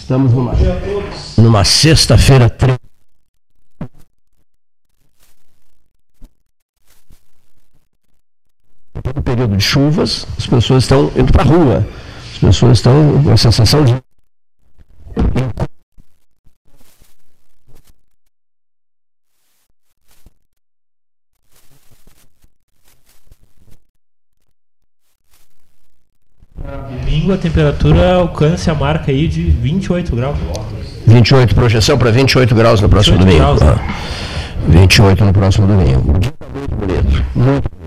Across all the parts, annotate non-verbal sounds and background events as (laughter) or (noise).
Estamos numa, numa sexta-feira No período de chuvas, as pessoas estão indo para a rua. As pessoas estão com a sensação de Domingo a temperatura alcança a marca aí de 28 graus. 28, projeção para 28 graus no próximo domingo. Graus, né? 28 no próximo domingo. Muito bonito. Muito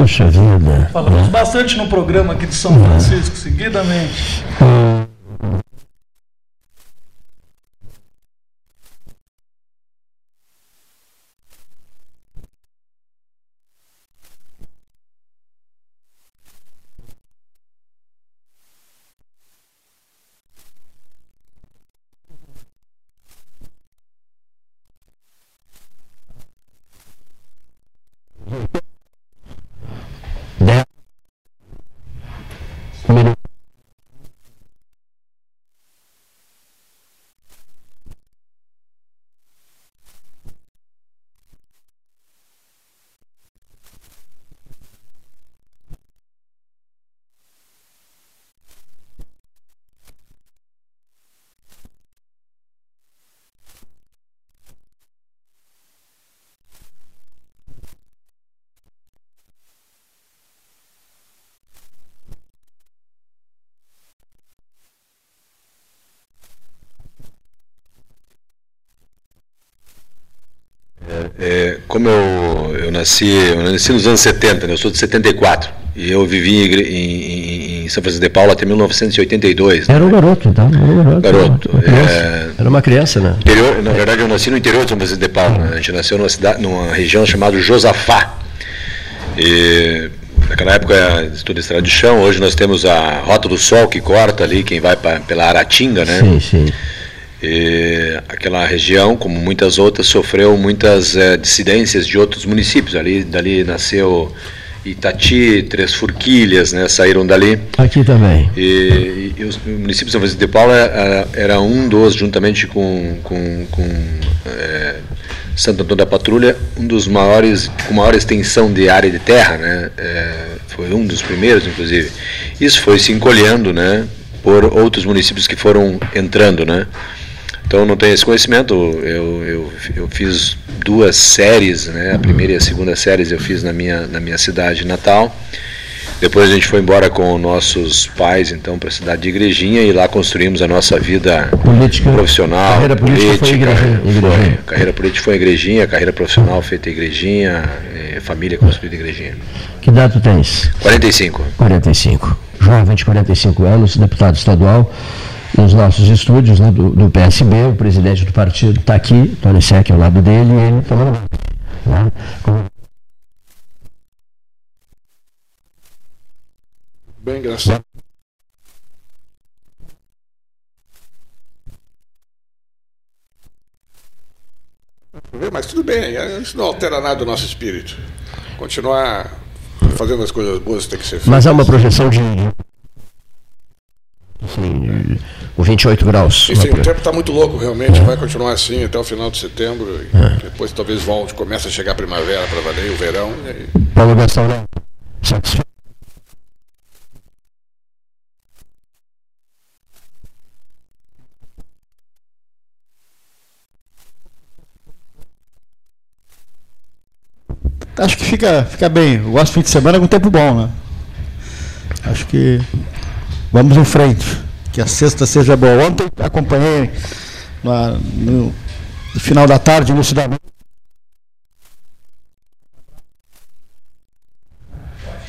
Puxa vida. Falamos né? bastante no programa aqui de São Francisco, seguidamente. Hum. Como eu, eu nasci, eu nasci nos anos 70, né? eu sou de 74, e eu vivi em, em, em São Francisco de Paula até 1982. Era um garoto, então? Era um garoto. garoto uma é, era uma criança, né? Interior, na verdade, eu nasci no interior de São Francisco de Paula. Né? A gente nasceu numa, cidade, numa região chamada Josafá. E naquela época tudo estrada de chão, hoje nós temos a Rota do Sol que corta ali, quem vai pra, pela Aratinga, né? Sim, sim. E aquela região, como muitas outras, sofreu muitas é, dissidências de outros municípios. Ali, dali nasceu Itati, Três Forquilhas, né, saíram dali. Aqui também. E, e, os municípios de São Francisco de Paula era, era, um dos, juntamente com, com, com é, Santo Antônio da Patrulha, um dos maiores, com maior extensão de área de terra, né, é, foi um dos primeiros, inclusive. Isso foi se encolhendo, né, por outros municípios que foram entrando, né. Então não tenho esse conhecimento. Eu, eu, eu fiz duas séries, né? A primeira e a segunda séries eu fiz na minha, na minha cidade natal. Depois a gente foi embora com nossos pais, então, para a cidade de Igrejinha e lá construímos a nossa vida política, profissional. Carreira política, política foi igrejinha, igrejinha. Foi, carreira política foi Igrejinha, carreira profissional feita em Igrejinha, eh, família construída em Igrejinha. Que idade tu tens? 45. 45. Jovem de 45 anos, deputado estadual nos nossos estúdios né, do, do, PSB, o presidente do partido está aqui, Tony Sec ao lado dele, e ele está lá. Né? Bem engraçado. Mas tudo bem, isso não altera nada do nosso espírito. Continuar fazendo as coisas boas tem que ser feito. Mas há uma projeção de Assim, com 28 graus. Sim, sim o tempo está muito louco, realmente. É. Vai continuar assim até o final de setembro. É. Depois talvez volte, comece a chegar a primavera para valer, o verão. E... Paulo Gastão, né? Satisfeito. Acho que fica, fica bem. Eu gosto do fim de semana com tempo bom, né? Acho que Vamos em frente. Que a sexta seja boa. Ontem acompanhei no, no, no final da tarde, no Cidadão.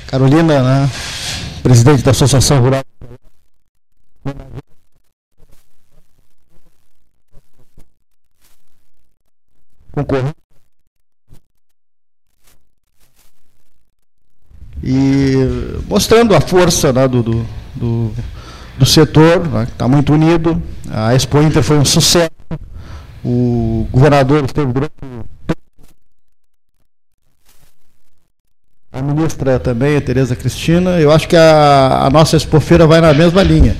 Carolina, né, presidente da Associação Rural. Concorrendo. E mostrando a força né, do, do do, do setor, né, que está muito unido. A Expo Inter foi um sucesso. O governador esteve durante a ministra também, a Tereza Cristina. Eu acho que a, a nossa expofeira vai na mesma linha.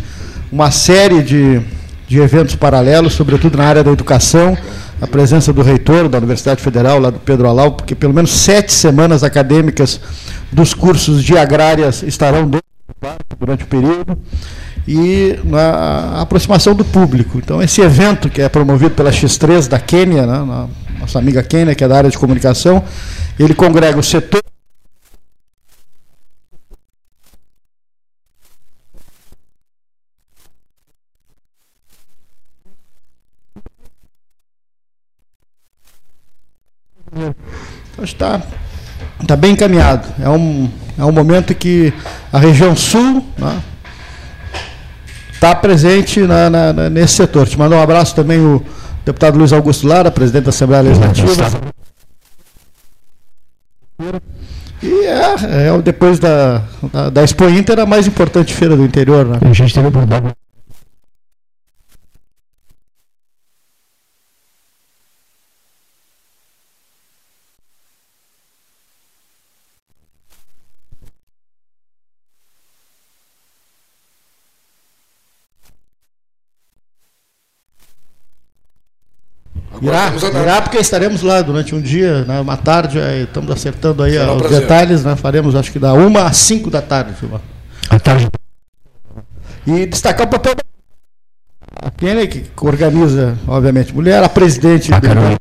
Uma série de, de eventos paralelos, sobretudo na área da educação, a presença do reitor da Universidade Federal, lá do Pedro Alau, porque pelo menos sete semanas acadêmicas dos cursos de agrárias estarão durante o período e na aproximação do público. Então, esse evento que é promovido pela X3 da Quênia, né, nossa amiga Quênia, que é da área de comunicação, ele congrega o setor Então está, está bem encaminhado. É um, é um momento que a região sul né, está presente na, na, nesse setor. Te mandar um abraço também o deputado Luiz Augusto Lara, presidente da Assembleia Legislativa. E é, é depois da, da, da, Expo Inter, a mais importante feira do interior. Né? A gente teve oportunidade Irá, irá porque estaremos lá durante um dia, né, uma tarde, estamos acertando aí os detalhes, né, faremos acho que da uma às cinco da tarde. A tarde. E destacar o papel da a Kennedy, que organiza, obviamente, mulher, a presidente. A do,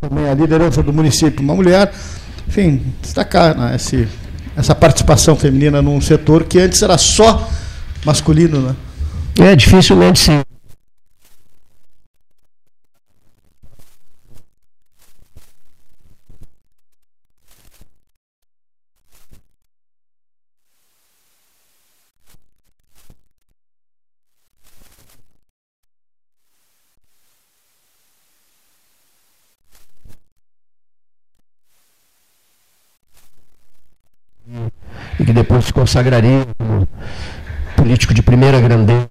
também a liderança do município, uma mulher. Enfim, destacar né, esse, essa participação feminina num setor que antes era só masculino. Né? É, dificilmente sim. e que depois se consagraria como político de primeira grandeza.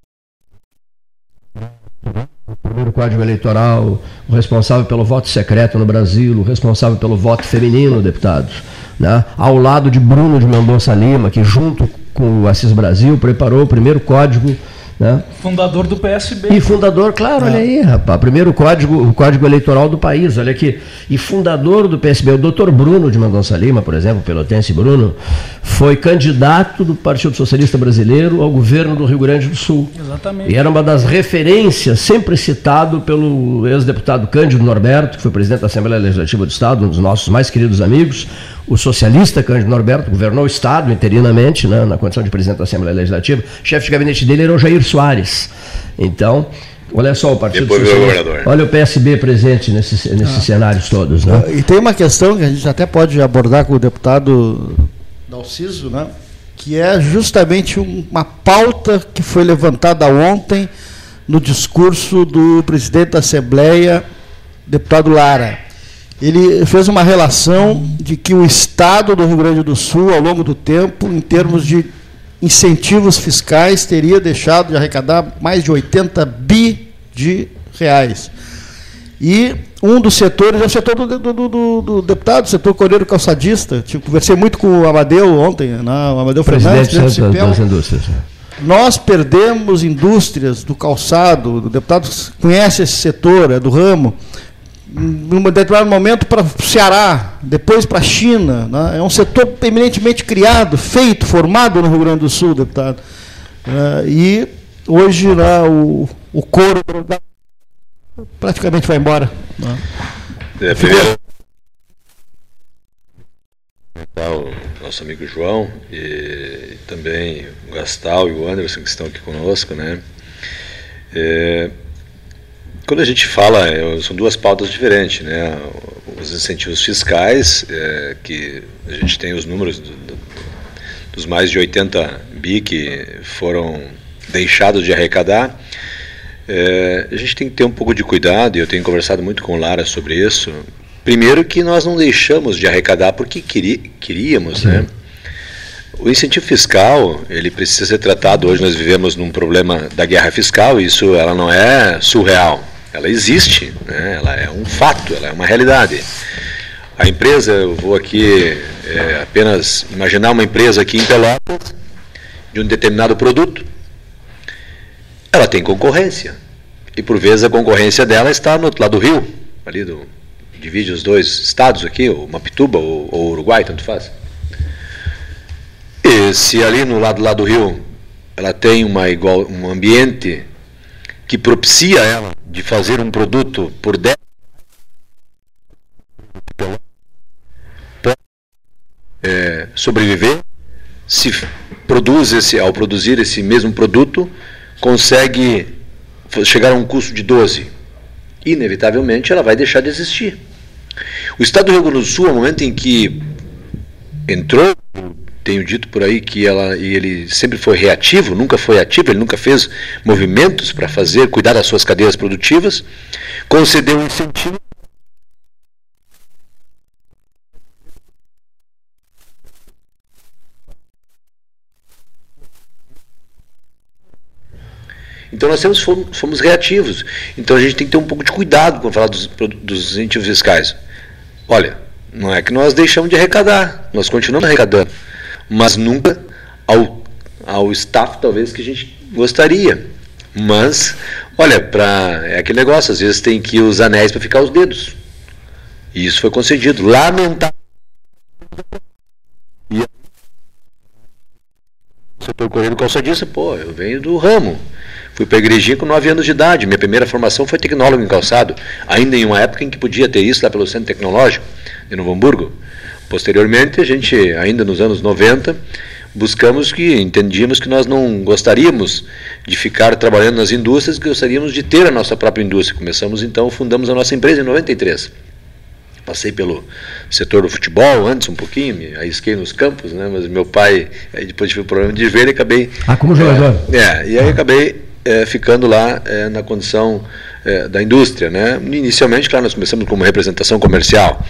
O primeiro código eleitoral, o responsável pelo voto secreto no Brasil, o responsável pelo voto feminino, deputados. Né? Ao lado de Bruno de Mendonça Lima, que junto com o Assis Brasil preparou o primeiro código né? Fundador do PSB. E fundador, claro, é. olha aí, rapaz. Primeiro código, o código eleitoral do país, olha aqui. E fundador do PSB, o doutor Bruno de Mendonça Lima, por exemplo, pelotense Bruno, foi candidato do Partido Socialista Brasileiro ao governo do Rio Grande do Sul. Exatamente. E era uma das referências, sempre citado pelo ex-deputado Cândido Norberto, que foi presidente da Assembleia Legislativa do Estado, um dos nossos mais queridos amigos. O socialista Cândido Norberto governou o Estado interinamente, né, na condição de presidente da Assembleia Legislativa. O chefe de gabinete dele era o Jair Soares. Então, olha só o Partido Depois Socialista. Olha o PSB presente nesses, nesses ah. cenários todos. Né? E tem uma questão que a gente até pode abordar com o deputado Dalciso, né? que é justamente uma pauta que foi levantada ontem no discurso do presidente da Assembleia, deputado Lara ele fez uma relação de que o Estado do Rio Grande do Sul, ao longo do tempo, em termos de incentivos fiscais, teria deixado de arrecadar mais de 80 bi de reais. E um dos setores é o setor do, do, do, do deputado, o setor coreiro calçadista. Tipo, conversei muito com o Amadeu ontem, né, o Amadeu Presidente Fernandes, das, das indústrias. Nós perdemos indústrias do calçado, o deputado conhece esse setor, é do ramo num determinado momento para o Ceará, depois para a China. Né? É um setor eminentemente criado, feito, formado no Rio Grande do Sul, deputado. Uh, e hoje né, o, o couro praticamente vai embora. Né? É, primeiro, o nosso amigo João e também o Gastal e o Anderson que estão aqui conosco, né? É, quando a gente fala, é, são duas pautas diferentes, né? Os incentivos fiscais, é, que a gente tem os números do, do, dos mais de 80 bi que foram deixados de arrecadar. É, a gente tem que ter um pouco de cuidado, e eu tenho conversado muito com Lara sobre isso. Primeiro que nós não deixamos de arrecadar porque queríamos, né? O incentivo fiscal, ele precisa ser tratado. Hoje nós vivemos num problema da guerra fiscal, e isso ela não é surreal. Ela existe, né? ela é um fato, ela é uma realidade. A empresa, eu vou aqui é, apenas imaginar uma empresa aqui em Pelotas, de um determinado produto, ela tem concorrência. E por vezes a concorrência dela está no outro lado do rio, ali do, divide os dois estados aqui, ou Mapituba ou, ou Uruguai, tanto faz. E se ali no lado lá do rio ela tem uma igual, um ambiente que propicia ela de fazer um produto por 10 é, sobreviver, se produz esse, ao produzir esse mesmo produto, consegue chegar a um custo de 12. Inevitavelmente ela vai deixar de existir. O Estado do Rio Grande do Sul, no momento em que entrou, tenho dito por aí que ela, ele sempre foi reativo, nunca foi ativo, ele nunca fez movimentos para fazer, cuidar das suas cadeias produtivas, concedeu um incentivo Então nós temos, fomos, fomos, reativos. Então a gente tem que ter um pouco de cuidado quando falar dos, dos incentivos fiscais. Olha, não é que nós deixamos de arrecadar, nós continuamos arrecadando, mas nunca ao, ao staff talvez que a gente gostaria. Mas, olha, pra, é aquele negócio, às vezes tem que os anéis para ficar os dedos. E isso foi concedido. Lamentável. E o setor correndo calçadista, pô, eu venho do ramo. Fui para a igrejinha com 9 anos de idade. Minha primeira formação foi tecnólogo em calçado, ainda em uma época em que podia ter isso lá pelo Centro Tecnológico, de Novo Hamburgo. Posteriormente, a gente, ainda nos anos 90, buscamos que, entendíamos que nós não gostaríamos de ficar trabalhando nas indústrias, gostaríamos de ter a nossa própria indústria. Começamos então, fundamos a nossa empresa em 93. Passei pelo setor do futebol antes um pouquinho, me arrisquei nos campos, né? mas meu pai, aí depois tive o problema de ver e acabei. Ah, como jogador? É, é e aí acabei é, ficando lá é, na condição é, da indústria. Né? Inicialmente, claro, nós começamos como representação comercial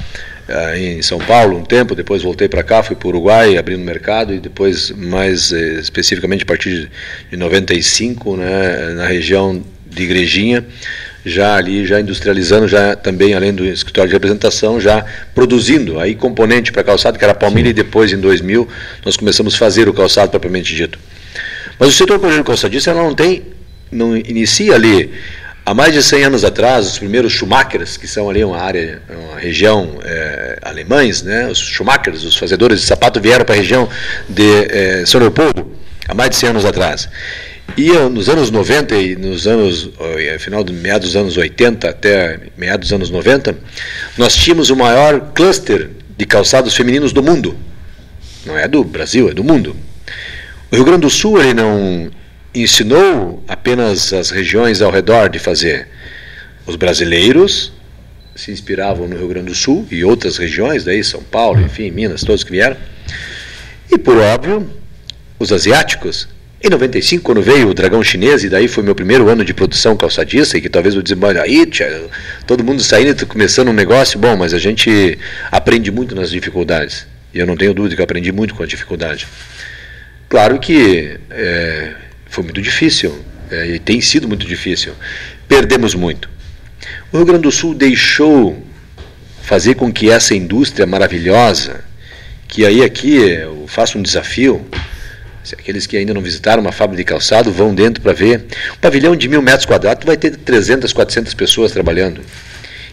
em São Paulo um tempo, depois voltei para cá, fui para o Uruguai, abrindo mercado e depois, mais é, especificamente a partir de 95, né, na região de Igrejinha, já ali, já industrializando, já também além do escritório de representação, já produzindo aí componente para calçado, que era palmilha, e depois em 2000 nós começamos a fazer o calçado propriamente dito. Mas o setor coreano calçadista ela não tem não inicia ali há mais de 100 anos atrás, os primeiros Schumachers, que são ali uma área, uma região é, alemães, né, os Schumachers, os fazedores de sapato, vieram para a região de é, São Leopoldo, há mais de 100 anos atrás. E nos anos 90 e nos anos, final do meados dos anos 80 até meados dos anos 90, nós tínhamos o maior cluster de calçados femininos do mundo. Não é do Brasil, é do mundo. O Rio Grande do Sul ele não ensinou apenas as regiões ao redor de fazer. Os brasileiros se inspiravam no Rio Grande do Sul e outras regiões, daí São Paulo, enfim, Minas, todos que vieram. E por óbvio, os asiáticos. Em 95, quando veio o dragão chinês, e daí foi meu primeiro ano de produção calçadista, e que talvez eu dizia, aí, tia, todo mundo saindo, começando um negócio, bom, mas a gente aprende muito nas dificuldades. E eu não tenho dúvida que eu aprendi muito com a dificuldade. Claro que é, foi muito difícil, é, e tem sido muito difícil. Perdemos muito. O Rio Grande do Sul deixou fazer com que essa indústria maravilhosa, que aí aqui eu faço um desafio, se aqueles que ainda não visitaram uma fábrica de calçado vão dentro para ver, um pavilhão de mil metros quadrados vai ter 300, 400 pessoas trabalhando.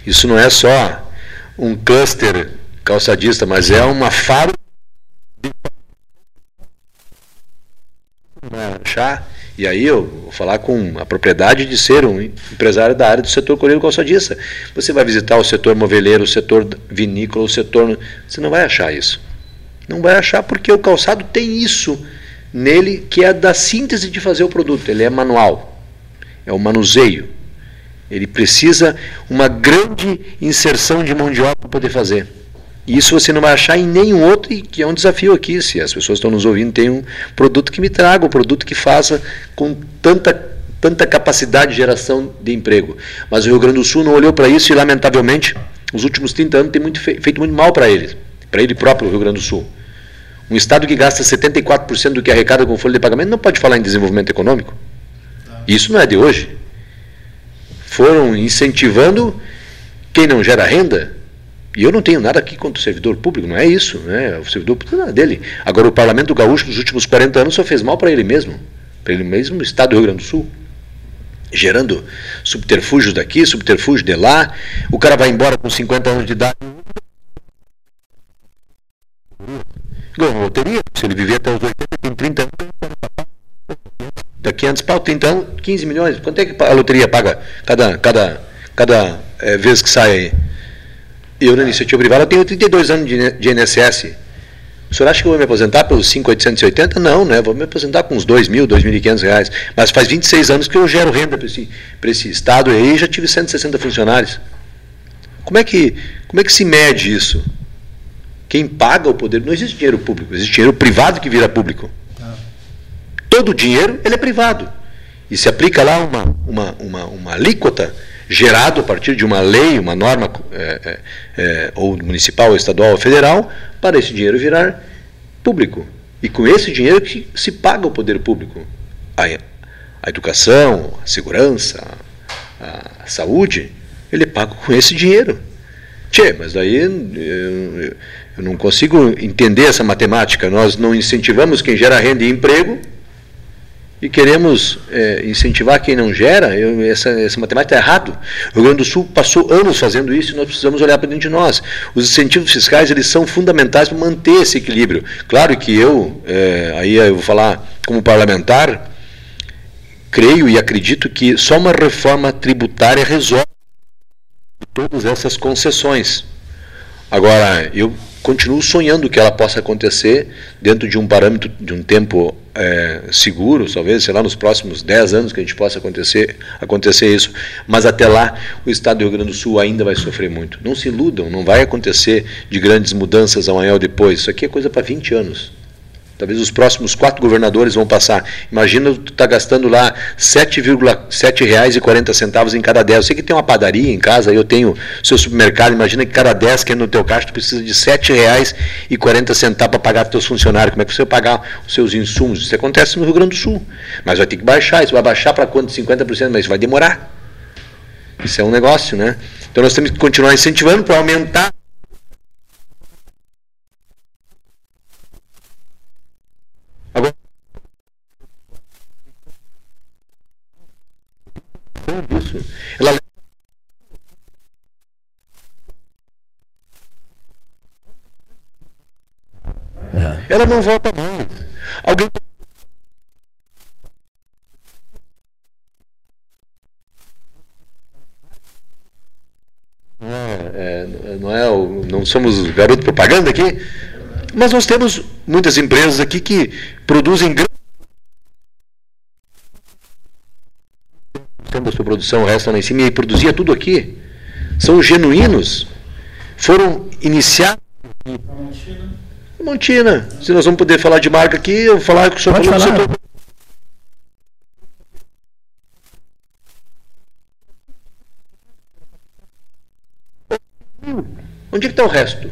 Isso não é só um cluster calçadista, mas é uma fábrica achar, e aí eu vou falar com a propriedade de ser um empresário da área do setor coreiro calçadista. Você vai visitar o setor moveleiro, o setor vinícola, o setor. Você não vai achar isso. Não vai achar porque o calçado tem isso nele que é da síntese de fazer o produto. Ele é manual, é o manuseio. Ele precisa uma grande inserção de mão de obra para poder fazer. Isso você não vai achar em nenhum outro, e que é um desafio aqui. Se as pessoas estão nos ouvindo, tem um produto que me traga, um produto que faça com tanta, tanta capacidade de geração de emprego. Mas o Rio Grande do Sul não olhou para isso e, lamentavelmente, os últimos 30 anos tem muito feito muito mal para ele, para ele próprio, o Rio Grande do Sul. Um Estado que gasta 74% do que arrecada com folha de pagamento não pode falar em desenvolvimento econômico. Isso não é de hoje. Foram incentivando quem não gera renda. E eu não tenho nada aqui contra o servidor público, não é isso. Né? O servidor público é dele. Agora, o Parlamento Gaúcho, nos últimos 40 anos, só fez mal para ele mesmo. Para ele mesmo, no Estado do Rio Grande do Sul gerando subterfúgios daqui, subterfúgio de lá. O cara vai embora com 50 anos de idade. Ganhou loteria. Se ele viver até os 80, tem 30 anos. Daqui antes, pau, 30 anos, 15 milhões. Quanto é que a loteria paga cada, cada, cada é, vez que sai aí? Eu, na iniciativa privada, tenho 32 anos de, INSS. O senhor acha que eu vou me aposentar pelos 5,880? Não, né? Vou me aposentar com uns 2 mil, 2.500 reais. Mas faz 26 anos que eu gero renda para esse, esse Estado e aí já tive 160 funcionários. Como é, que, como é que se mede isso? Quem paga o poder. Não existe dinheiro público, existe dinheiro privado que vira público. Todo o dinheiro ele é privado. E se aplica lá uma, uma, uma, uma alíquota gerado a partir de uma lei, uma norma é, é, é, ou municipal, ou estadual ou federal, para esse dinheiro virar público. E com esse dinheiro que se paga o poder público. A, a educação, a segurança, a, a saúde, ele é pago com esse dinheiro. Tchê, mas daí eu, eu, eu não consigo entender essa matemática. Nós não incentivamos quem gera renda e emprego e queremos é, incentivar quem não gera, eu, essa, essa matemática está errado. O Rio Grande do Sul passou anos fazendo isso e nós precisamos olhar para dentro de nós. Os incentivos fiscais eles são fundamentais para manter esse equilíbrio. Claro que eu, é, aí eu vou falar como parlamentar, creio e acredito que só uma reforma tributária resolve todas essas concessões. Agora, eu continuo sonhando que ela possa acontecer dentro de um parâmetro, de um tempo é, seguro, talvez, sei lá, nos próximos 10 anos que a gente possa acontecer, acontecer isso. Mas até lá, o Estado do Rio Grande do Sul ainda vai sofrer muito. Não se iludam, não vai acontecer de grandes mudanças amanhã ou depois. Isso aqui é coisa para 20 anos. Talvez os próximos quatro governadores vão passar. Imagina tu tá gastando lá R$ 7,40 em cada 10. Eu sei que tem uma padaria em casa, eu tenho seu supermercado. Imagina que cada 10 que é no teu caixa tu precisa de R$ 7,40 para pagar para teus funcionários. Como é que você vai pagar os seus insumos? Isso acontece no Rio Grande do Sul. Mas vai ter que baixar. Isso vai baixar para quanto? 50%, mas isso vai demorar. Isso é um negócio, né? Então nós temos que continuar incentivando para aumentar Agora, disso. Ela é. Ela não volta mais. Alguém é, é, não é não somos garoto propaganda aqui, mas nós temos muitas empresas aqui que produzem grande tempo da sua produção, o resto lá em cima, e produzia tudo aqui. São genuínos. Foram iniciados. Montina. Se nós vamos poder falar de marca aqui, eu vou falar com o senhor Pode falou falar. Onde é que está o resto?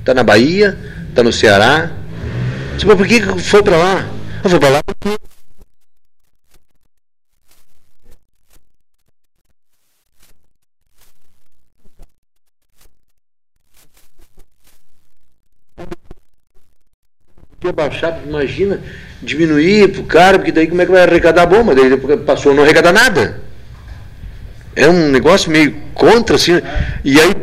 Está na Bahia? Está no Ceará? Você fala, por que que foi para lá? Eu fui para lá porque Podia baixar, imagina, diminuir pro cara, porque daí como é que vai arrecadar a bomba? Daí passou a não arrecadar nada. É um negócio meio contra, assim. E aí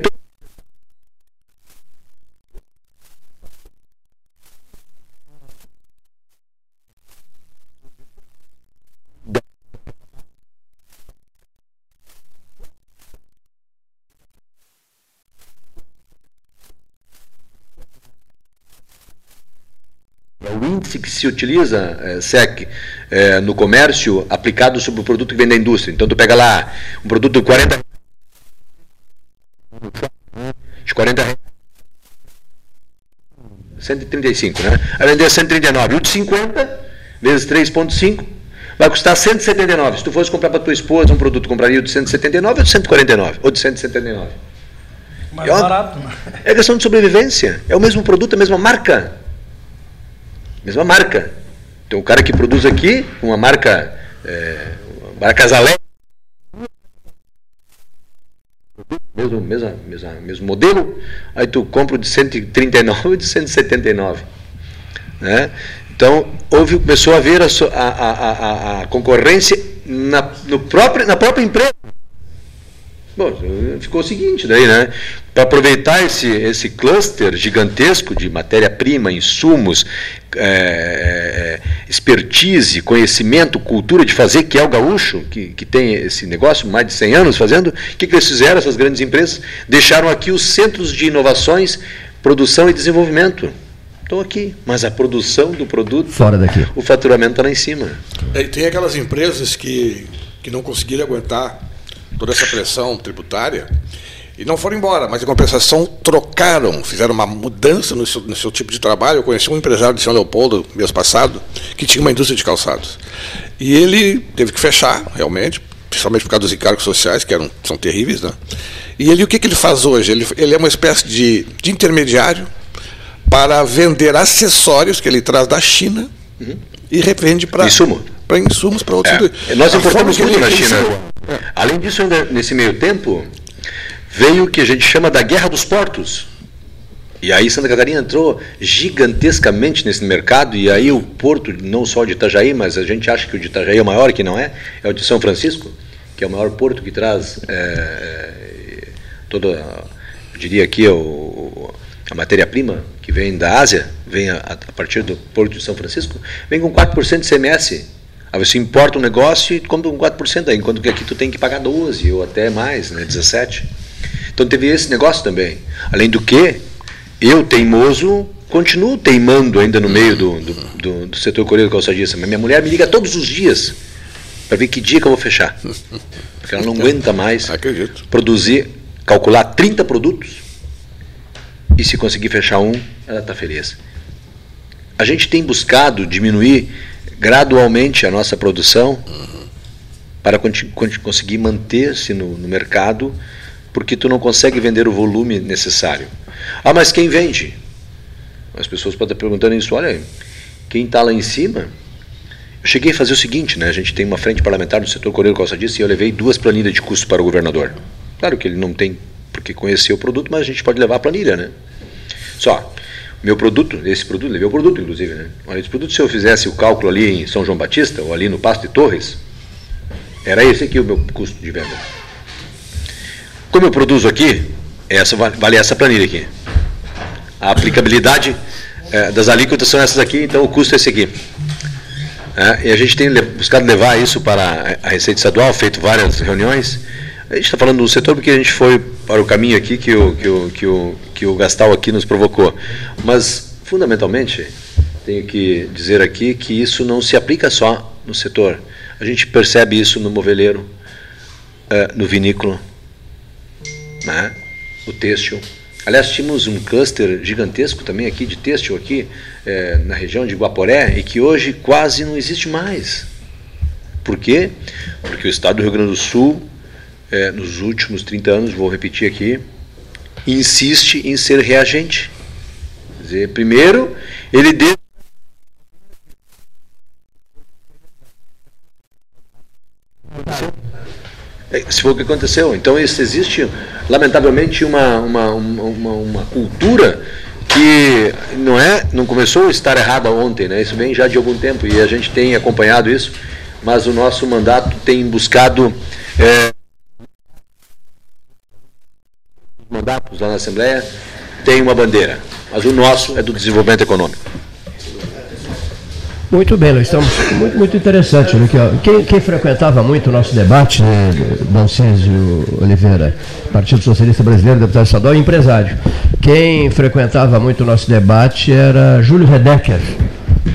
o índice que se utiliza, eh, SEC, eh, no comércio, aplicado sobre o produto que vem da indústria. Então, tu pega lá um produto de 40 de 40 reais. 135, né? Vai vender 139. E o de 50, vezes 3,5, vai custar 179. Se tu fosse comprar para tua esposa um produto, compraria o de 179 ou de 149? Ou de 179? Mais ó- barato, né? É questão de sobrevivência. É o mesmo produto, a mesma marca. Mesma marca. Então o cara que produz aqui, uma marca, é, Zalé, mesmo, mesmo, mesmo, mesmo modelo, aí tu compra de 139 e de 179. Né? Então, houve, começou a haver a, a, a, a concorrência na, no próprio, na própria empresa. Bom, ficou o seguinte daí, né? Para aproveitar esse, esse cluster gigantesco de matéria-prima, insumos, é, expertise, conhecimento, cultura de fazer, que é o gaúcho, que, que tem esse negócio, mais de 100 anos fazendo, o que, que eles fizeram, essas grandes empresas? Deixaram aqui os centros de inovações, produção e desenvolvimento. Estão aqui, mas a produção do produto, fora daqui, o faturamento está lá em cima. É, e tem aquelas empresas que, que não conseguiram aguentar toda essa pressão tributária e não foram embora, mas em compensação trocaram, fizeram uma mudança no seu, no seu tipo de trabalho. Eu conheci um empresário de São Leopoldo, mês passado, que tinha uma indústria de calçados. E ele teve que fechar, realmente, principalmente por causa dos encargos sociais, que eram, são terríveis. Né? E ele, o que, que ele faz hoje? Ele, ele é uma espécie de, de intermediário para vender acessórios que ele traz da China uhum. e revende para Insumo. para insumos para outros. É. Nós importamos muito na China. É. Além disso, ainda, nesse meio tempo, veio o que a gente chama da guerra dos portos. E aí Santa Catarina entrou gigantescamente nesse mercado, e aí o porto, não só de Itajaí, mas a gente acha que o de Itajaí é o maior, que não é, é o de São Francisco, que é o maior porto que traz é, é toda, eu diria aqui, o, a matéria-prima que vem da Ásia, vem a, a, partir do porto de São Francisco, vem com 4% de CMS. Aí você importa um negócio e compra com 4% aí, enquanto que aqui tu tem que pagar 12% ou até mais, né, 17%. Então teve esse negócio também. Além do que, eu, teimoso, continuo teimando ainda no meio do, do, do, do setor coreano calçadista. Mas minha mulher me liga todos os dias para ver que dia que eu vou fechar. Porque ela não (laughs) aguenta mais Acredito. produzir, calcular 30 produtos e se conseguir fechar um, ela está feliz. A gente tem buscado diminuir gradualmente a nossa produção para conseguir manter-se no, no mercado porque tu não consegue vender o volume necessário. Ah, mas quem vende? As pessoas podem estar perguntando isso, olha, quem está lá em cima? Eu cheguei a fazer o seguinte, né? A gente tem uma frente parlamentar no setor Correio Calçadista e eu levei duas planilhas de custo para o governador. Claro que ele não tem porque conhecer o produto, mas a gente pode levar a planilha, né? Só, meu produto, esse produto, levei o produto inclusive, né? Olha, esse produto, se eu fizesse o cálculo ali em São João Batista, ou ali no Pasto de Torres, era esse aqui o meu custo de venda. Como eu produzo aqui, essa vale essa planilha aqui. A aplicabilidade é, das alíquotas são essas aqui, então o custo é esse aqui. É, e a gente tem buscado levar isso para a Receita Estadual, feito várias reuniões. A gente está falando do setor porque a gente foi para o caminho aqui que o, que o, que o, que o Gastal aqui nos provocou. Mas, fundamentalmente, tenho que dizer aqui que isso não se aplica só no setor. A gente percebe isso no moveleiro, é, no vinícola, né? o têxtil. Aliás, tínhamos um cluster gigantesco também aqui de têxtil aqui é, na região de Guaporé e que hoje quase não existe mais. Por quê? Porque o Estado do Rio Grande do Sul, é, nos últimos 30 anos, vou repetir aqui, insiste em ser reagente. Quer dizer, primeiro, ele deu É, se for o que aconteceu. Então isso existe, lamentavelmente, uma, uma, uma, uma, cultura que não é não começou a estar errada ontem, né? Isso vem já de algum tempo e a gente tem acompanhado isso, mas o nosso mandato tem buscado é, mandatos lá na Assembleia tem uma bandeira, mas o nosso é do desenvolvimento econômico. Muito bem, nós estamos muito, muito interessante, né? Quem, quem, frequentava muito o nosso debate, né, Dalcísio Oliveira, Partido Socialista Brasileiro, deputado estadual e empresário. Quem frequentava muito o nosso debate era Júlio Redecker.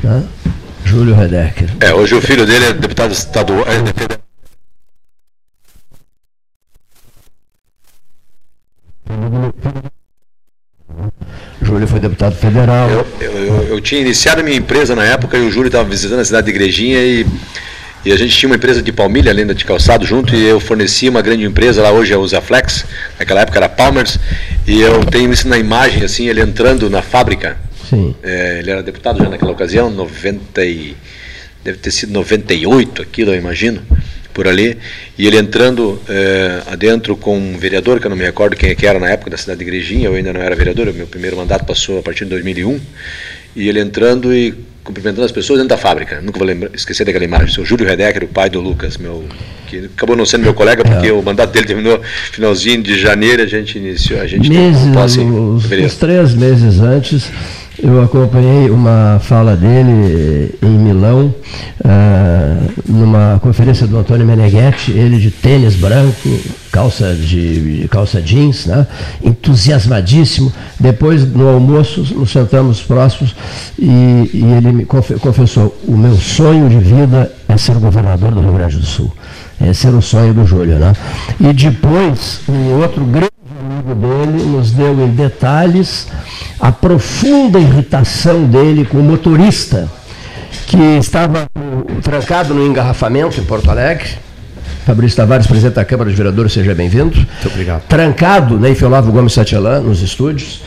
Né? Júlio Redecker. É, hoje o filho dele é deputado estadual. É, Júlio foi deputado federal. Eu, eu, eu, tinha iniciado a minha empresa na época e o Júlio estava visitando a cidade de Igrejinha e, e a gente tinha uma empresa de palmilha, lenda de calçado junto, e eu fornecia uma grande empresa, lá hoje é a Usaflex, naquela época era Palmers, e eu tenho isso na imagem, assim, ele entrando na fábrica, Sim. É, ele era deputado já naquela ocasião, 90 e, deve ter sido 98 aquilo, eu imagino, por ali. E ele entrando é, adentro com um vereador, que eu não me recordo quem é que era na época, da cidade de Igrejinha, eu ainda não era vereador, meu primeiro mandato passou a partir de 2001. E ele entrando e cumprimentando as pessoas dentro da fábrica. Nunca vou lembrar, esquecer daquela imagem. O seu Júlio Redecker, o pai do Lucas, meu, que acabou não sendo meu colega, porque é. o mandato dele terminou finalzinho de janeiro, a gente iniciou, a gente meses, posse, os, os três meses antes, eu acompanhei uma fala dele em Milão, uh, numa conferência do Antônio Meneghetti, ele de tênis branco, calça de calça jeans, né? entusiasmadíssimo. Depois, no almoço, nos sentamos próximos e, e ele me confessou: o meu sonho de vida é ser governador do Rio Grande do Sul. Esse era o sonho do Júlio. Né? E depois, um outro grande dele nos deu em detalhes a profunda irritação dele com o motorista que estava trancado no engarrafamento em Porto Alegre. Fabrício Tavares, presidente da Câmara de Vereadores, seja bem-vindo. Muito obrigado. Trancado na Infiolavo Gomes Satielã, nos estúdios.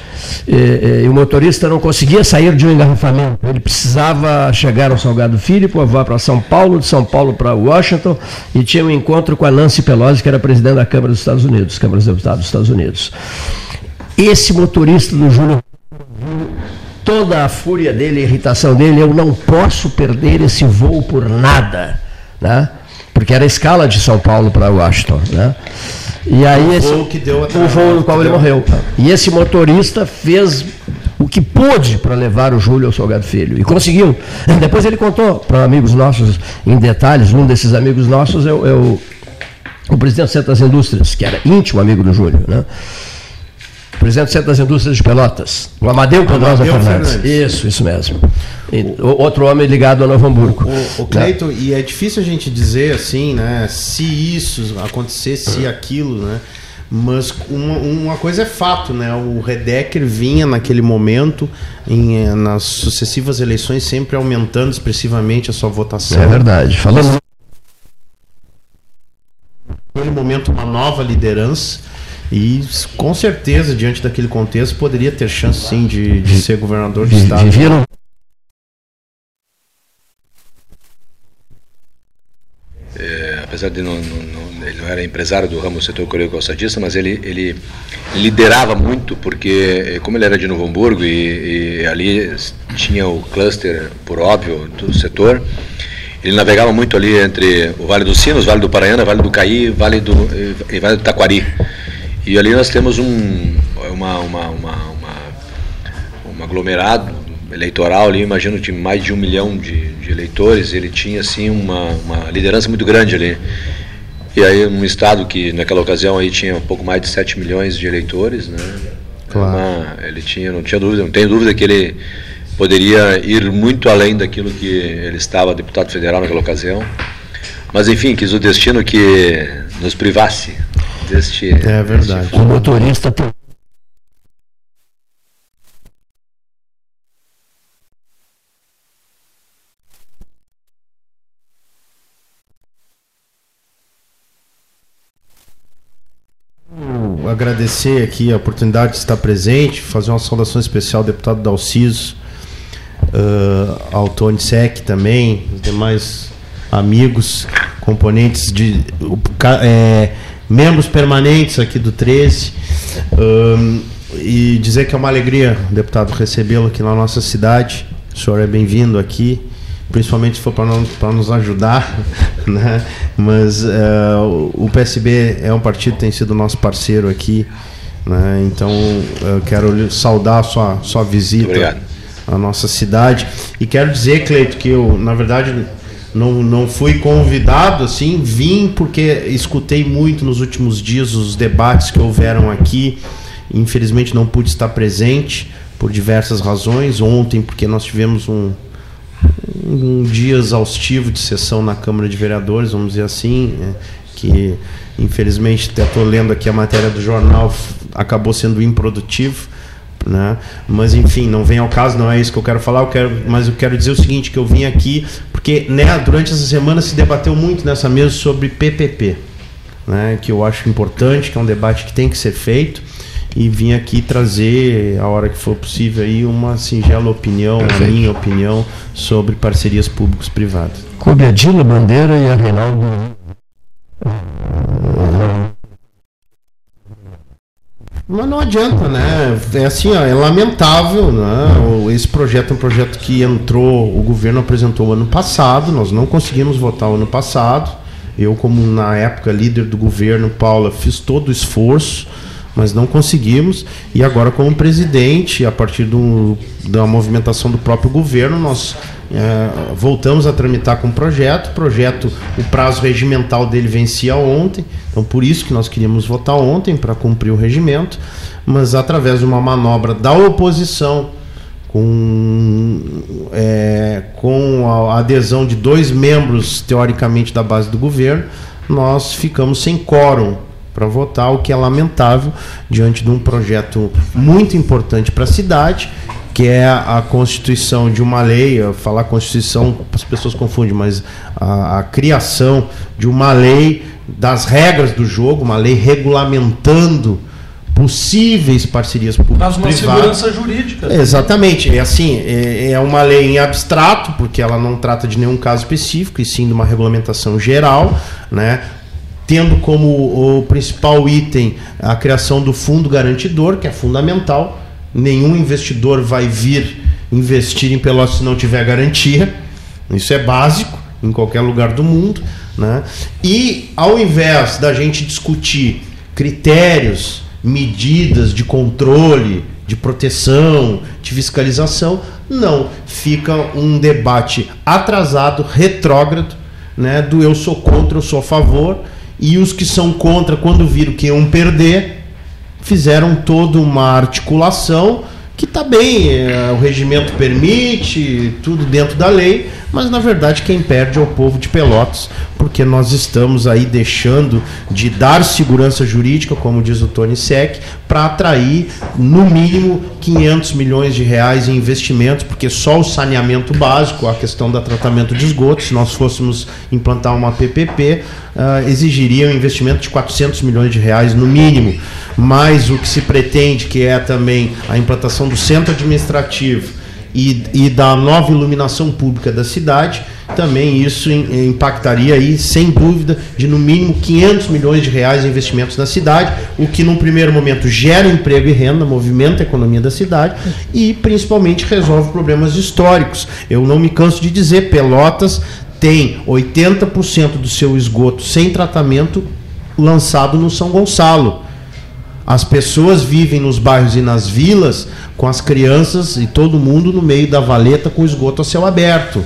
E, e, o motorista não conseguia sair de um engarrafamento. Ele precisava chegar ao Salgado Filho, voar para São Paulo, de São Paulo para Washington, e tinha um encontro com a Nancy Pelosi, que era presidente da Câmara dos Estados Unidos, Câmara dos Deputados dos Estados Unidos. Esse motorista do Júlio toda a fúria dele, a irritação dele, eu não posso perder esse voo por nada, né? Porque era a escala de São Paulo para Washington, né? E aí o esse, voo que deu o voo no qual ele deu. morreu. E esse motorista fez o que pôde para levar o Júlio ao Salgado Filho e conseguiu. (laughs) Depois ele contou para amigos nossos em detalhes. Um desses amigos nossos é o, é o, o presidente do Centro das Indústrias, que era íntimo amigo do Júlio, né? Presidente do Centro das Indústrias de Pelotas, o Amadeu Pedrosa Fernandes. Fernandes. Isso, isso mesmo. E, outro homem ligado a Novo Hamburgo. O, o Cleito, né? e é difícil a gente dizer assim, né, se isso acontecesse, se aquilo, né? Mas uma, uma, coisa é fato, né? O Redecker vinha naquele momento, em, nas sucessivas eleições, sempre aumentando expressivamente a sua votação. É verdade. Falando. Naquele momento, uma nova liderança e com certeza, diante daquele contexto, poderia ter chance sim de, de ser governador do estado. Viram? É, apesar de não, não, não, ele não era empresário do ramo do setor coreano calçadista, mas ele, ele liderava muito, porque eh, como ele era de Novo Hamburgo e, e ali tinha o cluster, por óbvio, do setor, ele navegava muito ali entre o Vale dos Sinos, Vale do Paranhana, Vale do Caí Vale do, e Vale do Taquari. E ali nós temos um, uma, uma, uma, uma, um aglomerado eleitoral ali, imagino que mais de um milhão de, de eleitores, ele tinha assim uma, uma liderança muito grande ali. E aí um estado que naquela ocasião aí tinha um pouco mais de 7 milhões de eleitores, né? Claro. Uma, ele tinha, não tinha dúvida, não tenho dúvida que ele poderia ir muito além daquilo que ele estava deputado federal naquela ocasião. Mas enfim, quis o destino que nos privasse deste. É verdade. Deste o motorista tem. agradecer aqui a oportunidade de estar presente, fazer uma saudação especial ao deputado Dalciso, uh, ao Tony Sec também, os demais amigos, componentes de. É, membros permanentes aqui do 13. Um, e dizer que é uma alegria, deputado, recebê-lo aqui na nossa cidade. O senhor é bem-vindo aqui, principalmente se for para nos ajudar. (laughs) Né? Mas uh, o PSB é um partido que tem sido nosso parceiro aqui. Né? Então, eu quero saudar a sua, sua visita à nossa cidade. E quero dizer, Cleito, que eu, na verdade, não, não fui convidado assim, vim porque escutei muito nos últimos dias os debates que houveram aqui. Infelizmente não pude estar presente por diversas razões. Ontem, porque nós tivemos um, um dia exaustivo de sessão na Câmara de Vereadores, vamos dizer assim, é, que infelizmente estou lendo aqui a matéria do jornal, acabou sendo improdutivo. Né? Mas enfim, não vem ao caso, não é isso que eu quero falar, eu quero, mas eu quero dizer o seguinte, que eu vim aqui porque né, durante essa semana se debateu muito nessa mesa sobre PPP, né, que eu acho importante, que é um debate que tem que ser feito. e vim aqui trazer, a hora que for possível, aí, uma singela opinião, a minha opinião sobre parcerias públicos-privadas. Coube a Dila Bandeira e a Reinaldo. Mas não adianta, né? É assim, ó, é lamentável, né? Esse projeto é um projeto que entrou, o governo apresentou ano passado, nós não conseguimos votar ano passado. Eu, como na época líder do governo, Paula, fiz todo o esforço, mas não conseguimos. E agora, como presidente, a partir do, da movimentação do próprio governo, nós é, voltamos a tramitar com o projeto. O projeto, o prazo regimental dele vencia ontem, então por isso que nós queríamos votar ontem para cumprir o regimento, mas através de uma manobra da oposição, com, é, com a adesão de dois membros, teoricamente, da base do governo, nós ficamos sem quórum para votar, o que é lamentável diante de um projeto muito importante para a cidade, que é a constituição de uma lei, falar constituição, as pessoas confundem, mas a, a criação de uma lei das regras do jogo, uma lei regulamentando possíveis parcerias públicas uma segurança jurídica. Exatamente, é assim, é, é uma lei em abstrato, porque ela não trata de nenhum caso específico, e sim de uma regulamentação geral, né? Tendo como o principal item a criação do fundo garantidor, que é fundamental. Nenhum investidor vai vir investir em Pelotas se não tiver garantia. Isso é básico em qualquer lugar do mundo. Né? E ao invés da gente discutir critérios, medidas de controle, de proteção, de fiscalização, não. Fica um debate atrasado, retrógrado, né? do eu sou contra, eu sou a favor, e os que são contra, quando viram que iam perder, fizeram toda uma articulação que está bem, é, o regimento permite, tudo dentro da lei, mas na verdade quem perde é o povo de Pelotas, porque nós estamos aí deixando de dar segurança jurídica, como diz o Tony Sec, para atrair no mínimo 500 milhões de reais em investimentos, porque só o saneamento básico, a questão do tratamento de esgoto, se nós fôssemos implantar uma PPP, ah, exigiria um investimento de 400 milhões de reais no mínimo, mais o que se pretende, que é também a implantação do centro administrativo e, e da nova iluminação pública da cidade, também isso im- impactaria aí, sem dúvida, de no mínimo 500 milhões de reais em investimentos na cidade, o que num primeiro momento gera emprego e renda, movimenta a economia da cidade e principalmente resolve problemas históricos. Eu não me canso de dizer, Pelotas tem 80% do seu esgoto sem tratamento lançado no São Gonçalo. As pessoas vivem nos bairros e nas vilas com as crianças e todo mundo no meio da valeta com esgoto a céu aberto.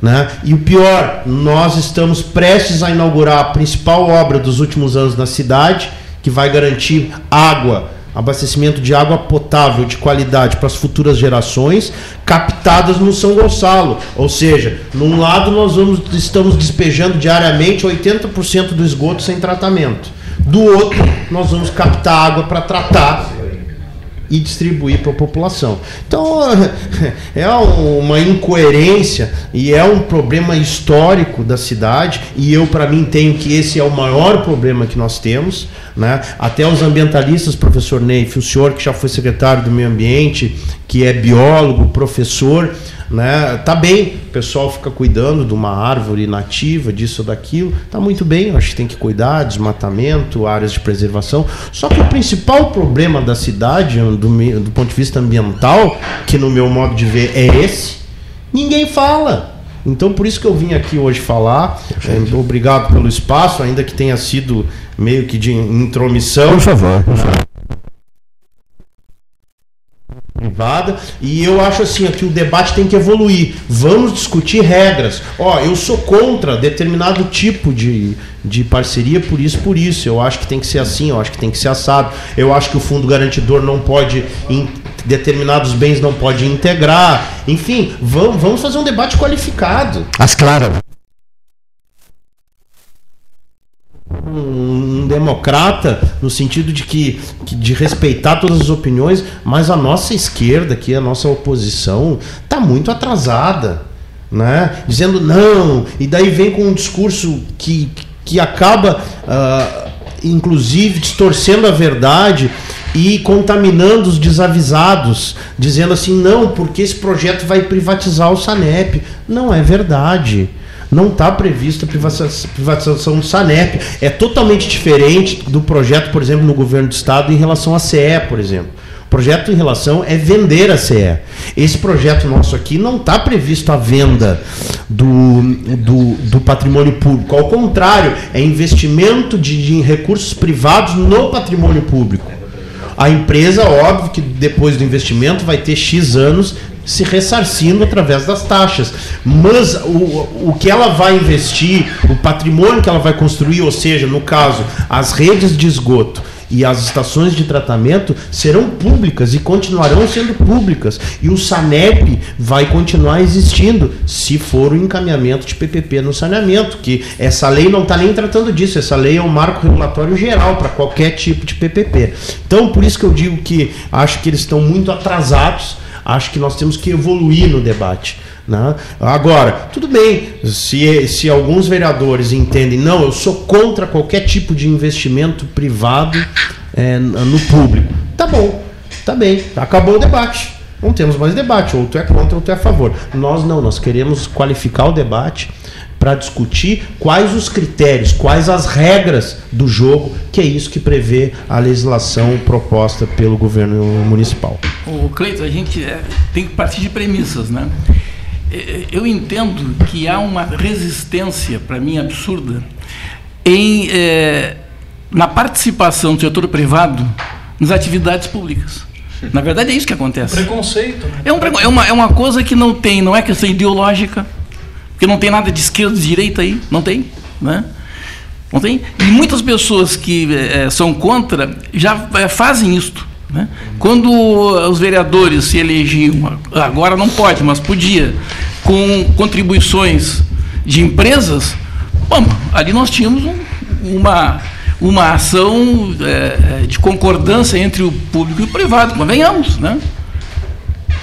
Né? E o pior, nós estamos prestes a inaugurar a principal obra dos últimos anos na cidade, que vai garantir água, abastecimento de água potável de qualidade para as futuras gerações, captadas no São Gonçalo. Ou seja, num lado nós vamos, estamos despejando diariamente 80% do esgoto sem tratamento. Do outro, nós vamos captar água para tratar e distribuir para a população. Então (laughs) é uma incoerência e é um problema histórico da cidade e eu para mim tenho que esse é o maior problema que nós temos, né? Até os ambientalistas, professor Neif, o senhor que já foi secretário do meio ambiente, que é biólogo, professor, né? Tá bem, o pessoal fica cuidando de uma árvore nativa, disso ou daquilo, tá muito bem, acho que tem que cuidar, desmatamento, áreas de preservação. Só que o principal problema da cidade, do, do ponto de vista ambiental, que no meu modo de ver é esse, ninguém fala. Então por isso que eu vim aqui hoje falar. É, obrigado pelo espaço, ainda que tenha sido meio que de intromissão Por favor, por favor. Privada e eu acho assim que o debate tem que evoluir. Vamos discutir regras. Ó, eu sou contra determinado tipo de, de parceria por isso, por isso. Eu acho que tem que ser assim, eu acho que tem que ser assado. Eu acho que o fundo garantidor não pode em determinados bens não pode integrar. Enfim, vamos, vamos fazer um debate qualificado. As claras. Um, um democrata no sentido de que, que- de respeitar todas as opiniões, mas a nossa esquerda aqui, a nossa oposição, está muito atrasada, né? Dizendo não, e daí vem com um discurso que, que acaba, ah, inclusive, distorcendo a verdade, e contaminando os desavisados, dizendo assim: não, porque esse projeto vai privatizar o Sanep. Não é verdade. Não está prevista privatização do Sanep. É totalmente diferente do projeto, por exemplo, no governo do estado em relação à CE, por exemplo. O projeto em relação é vender a CE. Esse projeto nosso aqui não está previsto a venda do, do, do patrimônio público. Ao contrário, é investimento de, de recursos privados no patrimônio público. A empresa, óbvio que depois do investimento vai ter X anos se ressarcindo através das taxas. Mas o, o que ela vai investir, o patrimônio que ela vai construir, ou seja, no caso, as redes de esgoto e as estações de tratamento serão públicas e continuarão sendo públicas. E o SANEP vai continuar existindo se for o encaminhamento de PPP no saneamento, que essa lei não está nem tratando disso, essa lei é um marco regulatório geral para qualquer tipo de PPP. Então, por isso que eu digo que acho que eles estão muito atrasados, acho que nós temos que evoluir no debate. né? Agora, tudo bem, se, se alguns vereadores entendem, não, eu sou contra qualquer tipo de investimento privado é, no público. Tá bom, tá bem, acabou o debate. Não temos mais debate, ou tu é contra ou tu é a favor. Nós não, nós queremos qualificar o debate para discutir quais os critérios, quais as regras do jogo, que é isso que prevê a legislação proposta pelo governo municipal. O Cleiton, a gente é, tem que partir de premissas, né? É, Eu entendo que há uma resistência, para mim, absurda, em, é, na participação do setor privado nas atividades públicas. Na verdade, é isso que acontece. Preconceito, né? É, um é uma, é uma coisa que não tem, não é questão ideológica, porque não tem nada de esquerda e direita aí, não tem, né? Não tem? E muitas pessoas que eh, são contra já eh, fazem isto. Né? Quando os vereadores se elegiam, agora não pode, mas podia, com contribuições de empresas, bom, ali nós tínhamos um- uma, uma ação eh, de concordância entre o público e o privado, convenhamos, né?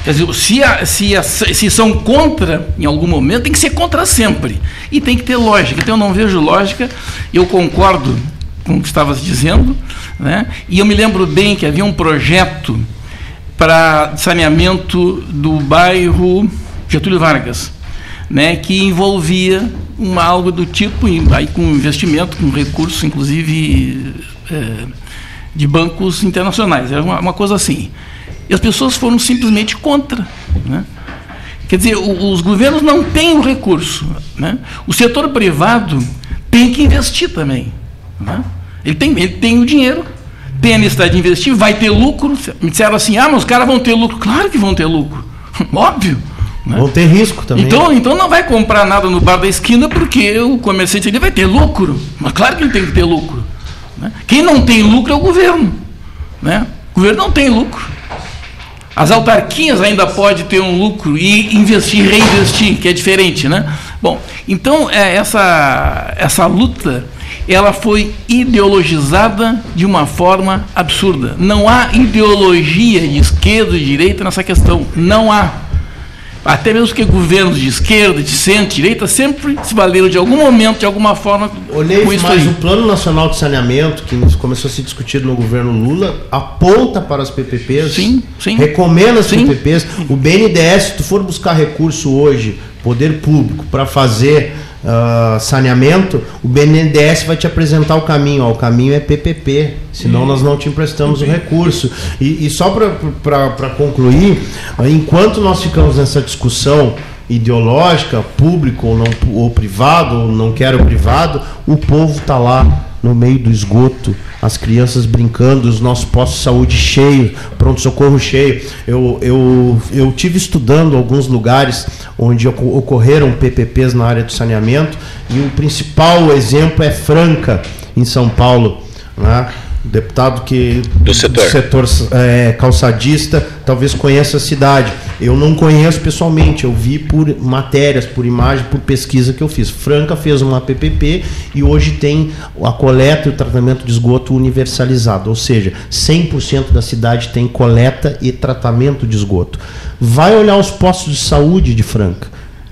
Quer dizer, se, a- se, a- se são contra em algum momento, tem que ser contra sempre. E tem que ter lógica. Então eu não vejo lógica, eu concordo com o que estavas dizendo, né? e eu me lembro bem que havia um projeto para saneamento do bairro Getúlio Vargas, né? que envolvia uma, algo do tipo, aí com investimento, com recursos, inclusive eh, de bancos internacionais. Era uma, uma coisa assim. E as pessoas foram simplesmente contra. Né? Quer dizer, os governos não têm o recurso. Né? O setor privado tem que investir também. né? Ele, tem, ele tem o dinheiro, tem a necessidade de investir, vai ter lucro. Me disseram assim: ah, mas os caras vão ter lucro. Claro que vão ter lucro. (laughs) Óbvio. né? Vão ter risco também. Então, então não vai comprar nada no bar da esquina porque o comerciante ali vai ter lucro. Mas claro que ele tem que ter lucro. né? Quem não tem lucro é o governo. Né? O governo não tem lucro. As autarquias ainda podem ter um lucro e investir, reinvestir, que é diferente, né? Bom, então é, essa, essa luta ela foi ideologizada de uma forma absurda. Não há ideologia de esquerda e direita nessa questão. Não há. Até mesmo que governos de esquerda, de centro, de direita, sempre se valeram de algum momento, de alguma forma, Olhei com isso mais aí. o Plano Nacional de Saneamento, que começou a ser discutido no governo Lula, aponta para as PPPs, Sim, sim. recomenda as Sim. PPPs. O BNDES, se tu for buscar recurso hoje, poder público, para fazer ah, saneamento, o BNDES vai te apresentar o caminho. Ó, o caminho é PPP, senão nós não te emprestamos o recurso. E, e só para concluir, enquanto nós ficamos nessa discussão ideológica, público ou, não, ou privado, ou não quero privado, o povo está lá no meio do esgoto, as crianças brincando, os nossos postos de saúde cheios, pronto-socorro cheio. Eu, eu, eu tive estudando alguns lugares onde oco- ocorreram PPPs na área do saneamento e o principal exemplo é Franca, em São Paulo. Né? Deputado que Do setor. setor é, calçadista talvez conheça a cidade. Eu não conheço pessoalmente, eu vi por matérias, por imagem, por pesquisa que eu fiz. Franca fez uma PPP e hoje tem a coleta e o tratamento de esgoto universalizado, ou seja, 100% da cidade tem coleta e tratamento de esgoto. Vai olhar os postos de saúde de Franca,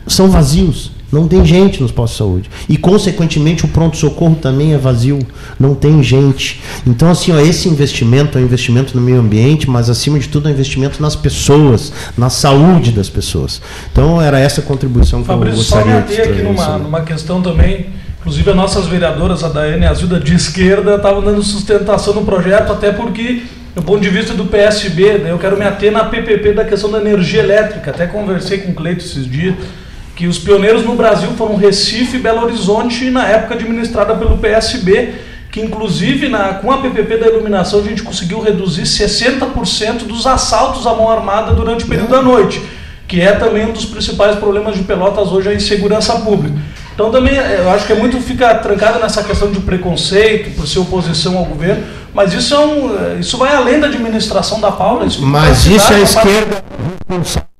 são vazios. Não tem gente nos postos de saúde. E, consequentemente, o pronto-socorro também é vazio. Não tem gente. Então, assim, ó, esse investimento é um investimento no meio ambiente, mas, acima de tudo, é um investimento nas pessoas, na saúde das pessoas. Então, era essa contribuição que Fabrício, eu só gostaria de ater aqui trazer. numa, numa questão também. Inclusive, as nossas vereadoras, a Daiane e a Zilda de esquerda, estavam dando sustentação no projeto, até porque, do ponto de vista do PSB, né, eu quero me ater na PPP da questão da energia elétrica. Até conversei com o Cleito esses dias, que os pioneiros no Brasil foram Recife e Belo Horizonte, na época administrada pelo PSB, que inclusive na, com a PPP da iluminação a gente conseguiu reduzir 60% dos assaltos à mão armada durante o período da noite, que é também um dos principais problemas de Pelotas hoje, a insegurança pública. Então também eh, eu acho que é muito ficar trancado nessa questão de preconceito por ser oposição ao governo, mas isso é um, eh, isso vai além da administração da Paula. Isso Mas isso é a vai-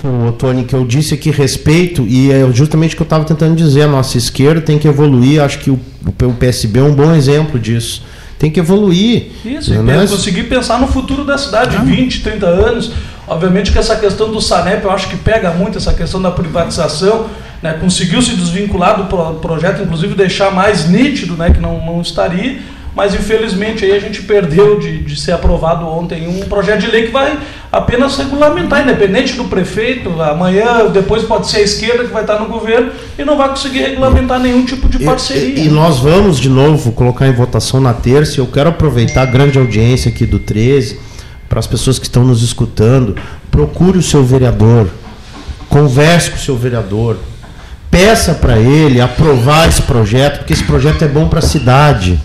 esquerda o Tony, que eu disse aqui respeito, e é justamente o que eu estava tentando dizer, a nossa esquerda tem que evoluir, acho que o, o PSB é um bom exemplo disso. Tem que evoluir. Isso, e né? conseguir pensar no futuro da cidade, 20, 30 anos. Obviamente que essa questão do Sanep, eu acho que pega muito essa questão da privatização, né? conseguiu se desvincular do pro- projeto, inclusive deixar mais nítido né? que não, não estaria, mas infelizmente aí a gente perdeu de, de ser aprovado ontem um projeto de lei que vai apenas regulamentar, independente do prefeito, amanhã, depois pode ser a esquerda que vai estar no governo e não vai conseguir regulamentar nenhum tipo de E- parceria. E, e nós vamos de novo colocar em votação na terça. e Eu quero aproveitar a grande audiência aqui do 13 para as pessoas que estão nos escutando. Procure o seu vereador, converse com o seu vereador, peça para ele aprovar esse projeto, porque esse projeto é bom para a cidade.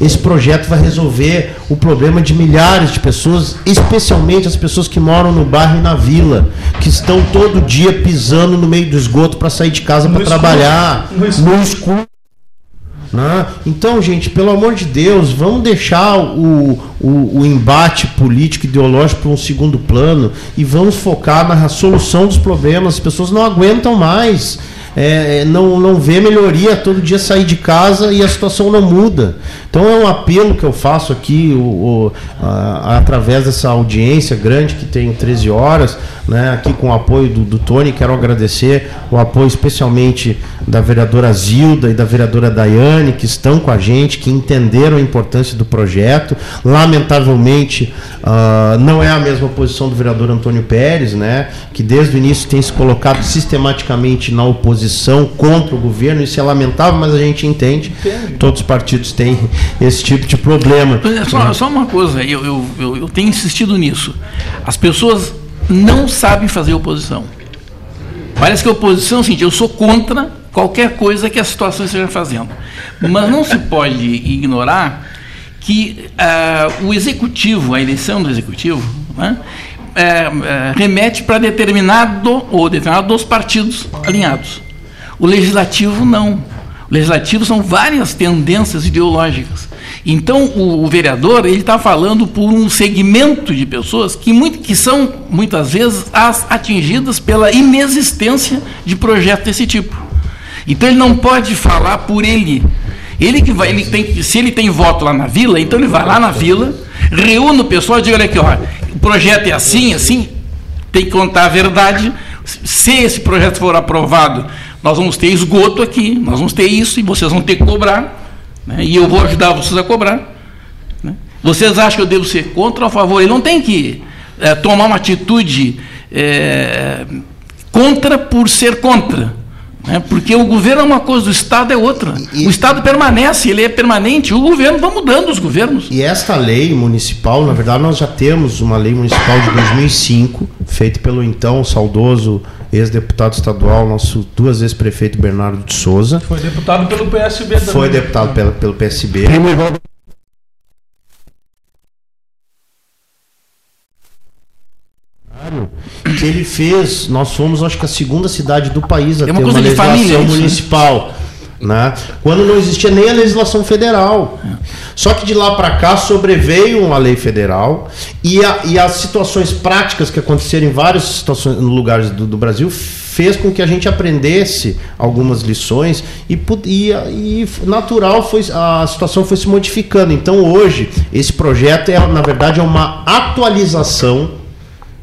Esse projeto vai resolver o problema de milhares de pessoas, especialmente as pessoas que moram no bairro e na vila, que estão todo dia pisando no meio do esgoto para sair de casa para trabalhar, No escuro. no escuro. Né? Então, gente, pelo amor de Deus, vamos deixar o, o, o embate político ideológico para um segundo plano e vamos focar na solução dos problemas. As pessoas não aguentam mais. É, é, não, não vê melhoria, todo dia sair de casa e a situação não muda. Então é um apelo que eu faço aqui, o, o- a- através dessa audiência grande que tem 13 horas, né, aqui com o apoio do, do Tony, quero agradecer o apoio especialmente da vereadora Zilda e da vereadora Daiane, que estão com a gente, que entenderam a importância do projeto. Lamentavelmente, ah, não é a mesma posição do vereador Antônio Pérez, né, que desde o início tem se colocado sistematicamente na oposição contra o governo. Isso é lamentável, mas a gente entende. Todos os partidos têm esse tipo de problema. Pois é, Só, só uma coisa, eu, eu, eu, eu tenho insistido nisso. As pessoas não sabem fazer oposição. Parece que a oposição é o seguinte, eu sou contra qualquer coisa que a situação esteja fazendo. Mas não se pode ignorar que ah, o executivo, a eleição do executivo, né, é, é, remete para determinado ou determinado dos partidos alinhados. O legislativo não. O legislativo são várias tendências ideológicas. Então o, o vereador ele está falando por um segmento de pessoas que, muito, que são muitas vezes as atingidas pela inexistência de projeto desse tipo. Então ele não pode falar por ele. Ele que vai, ele tem, se ele tem voto lá na vila, então ele vai lá na vila, reúne o pessoal e diz, olha aqui, ó, o projeto é assim, assim, tem que contar a verdade. Se esse projeto for aprovado, nós vamos ter esgoto aqui, nós vamos ter isso e vocês vão ter que cobrar. né? E eu vou ajudar vocês a cobrar. né? Vocês acham que eu devo ser contra ou a favor? Ele não tem que eh, tomar uma atitude eh, contra por ser contra. né? Porque o governo é uma coisa, o Estado é outra. E- o Estado permanece, ele é permanente. O governo vai mudando os governos. E esta lei municipal, na verdade, nós já temos uma lei municipal de 2005, feita pelo então saudoso ex-deputado estadual, nosso duas vezes prefeito Bernardo de Souza. Foi deputado pelo PSB também. Foi deputado pela, pelo PSB. que ele fez, nós somos acho que a segunda cidade do país a É uma ter coisa uma de legislação família isso, né? municipal. Né? Quando não existia nem a legislação federal. Só que de lá para cá sobreveio uma lei federal e, a- e as situações práticas que aconteceram em várias situações, lugares do, do Brasil fez com que a gente aprendesse algumas lições e, e, e natural foi a situação foi se modificando. Então hoje esse projeto é na verdade é uma atualização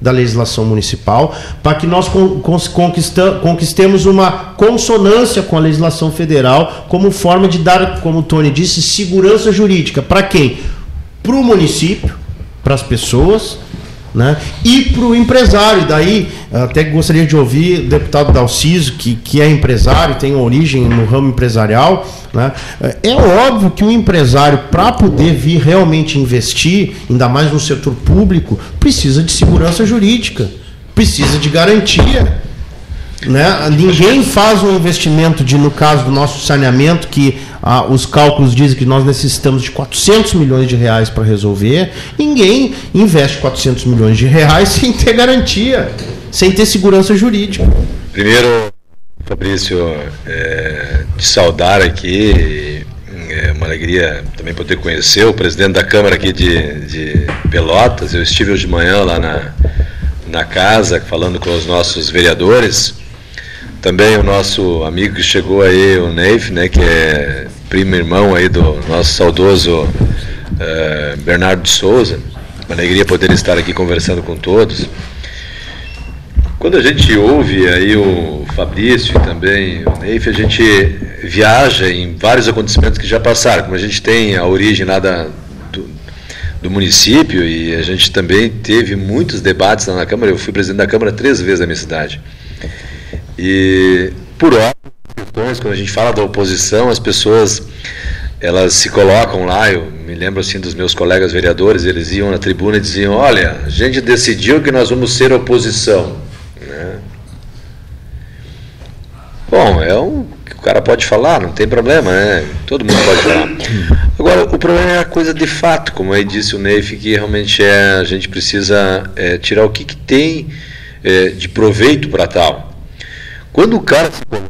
da legislação municipal, para que nós conquistemos uma consonância com a legislação federal, como forma de dar, como o Tony disse, segurança jurídica. Para quem? Para o município, para as pessoas, né? E para o empresário, daí até gostaria de ouvir o deputado Dalciso, que, que é empresário, tem origem no ramo empresarial. Né? É óbvio que o empresário, para poder vir realmente investir, ainda mais no setor público, precisa de segurança jurídica, precisa de garantia. Né? Ninguém faz um investimento de, no caso do nosso saneamento, que ah, os cálculos dizem que nós necessitamos de 400 milhões de reais para resolver. Ninguém investe 400 milhões de reais (laughs) sem ter garantia, sem ter segurança jurídica. Primeiro, Fabrício, é, te saudar aqui. É uma alegria também poder conhecer o presidente da Câmara aqui de, de Pelotas. Eu estive hoje de manhã lá na, na casa falando com os nossos vereadores. Também o nosso amigo que chegou aí, o Neif, né, que é primo irmão aí do nosso saudoso eh, Bernardo Souza. Uma alegria poder estar aqui conversando com todos. Quando a gente ouve aí o Fabrício e também o Neif, a gente viaja em vários acontecimentos que já passaram. Como a gente tem a origem lá da, do, do município e a gente também teve muitos debates lá na Câmara. Eu fui presidente da Câmara três vezes na minha cidade. E por questões, quando a gente fala da oposição, as pessoas elas se colocam lá, eu me lembro assim dos meus colegas vereadores, eles iam na tribuna e diziam, olha, a gente decidiu que nós vamos ser oposição. Né? Bom, é um que o cara pode falar, não tem problema, né? Todo mundo pode falar. Agora, o problema é a coisa de fato, como aí disse o Neif, que realmente é, a gente precisa é, tirar o que, que tem é, de proveito para tal. Quando o cara se coloca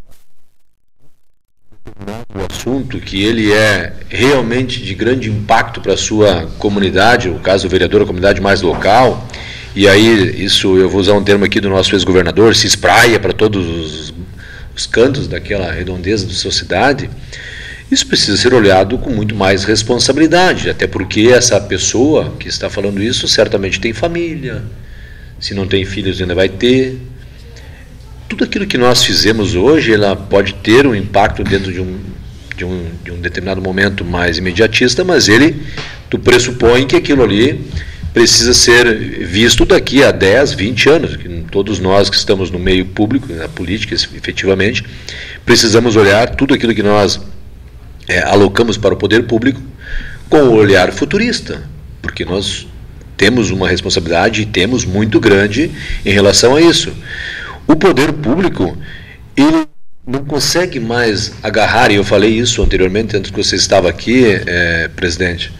o assunto que ele é realmente de grande impacto para a sua comunidade, no caso o vereador, a comunidade mais local, e aí isso eu vou usar um termo aqui do nosso ex-governador, se espraia para todos os, os cantos daquela redondeza da sua cidade, isso precisa ser olhado com muito mais responsabilidade, até porque essa pessoa que está falando isso certamente tem família, se não tem filhos ainda vai ter, tudo aquilo que nós fizemos hoje, ela pode ter um impacto dentro de um, de um, de um determinado momento mais imediatista, mas ele, tu pressupõe que aquilo ali precisa ser visto daqui a 10, 20 anos, todos nós que estamos no meio público, na política, efetivamente, precisamos olhar tudo aquilo que nós é, alocamos para o poder público com o olhar futurista, porque nós temos uma responsabilidade e temos muito grande em relação a isso. O poder público, ele não consegue mais agarrar, e eu falei isso anteriormente, antes que você estava aqui, é, presidente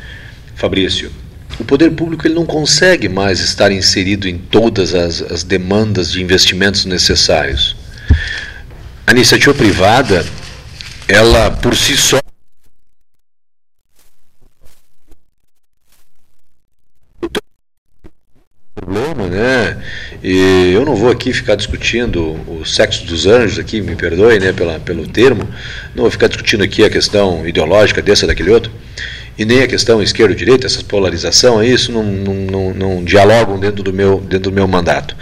Fabrício, o poder público ele não consegue mais estar inserido em todas as, as demandas de investimentos necessários. A iniciativa privada, ela por si só problema, né? E eu não vou aqui ficar discutindo o sexo dos anjos aqui, me perdoe, né, pela, pelo termo. Não vou ficar discutindo aqui a questão ideológica dessa daquele outro e nem a questão esquerda-direita, essa polarização, isso não, não, não, não, dialogam dentro do, meu, dentro do meu mandato.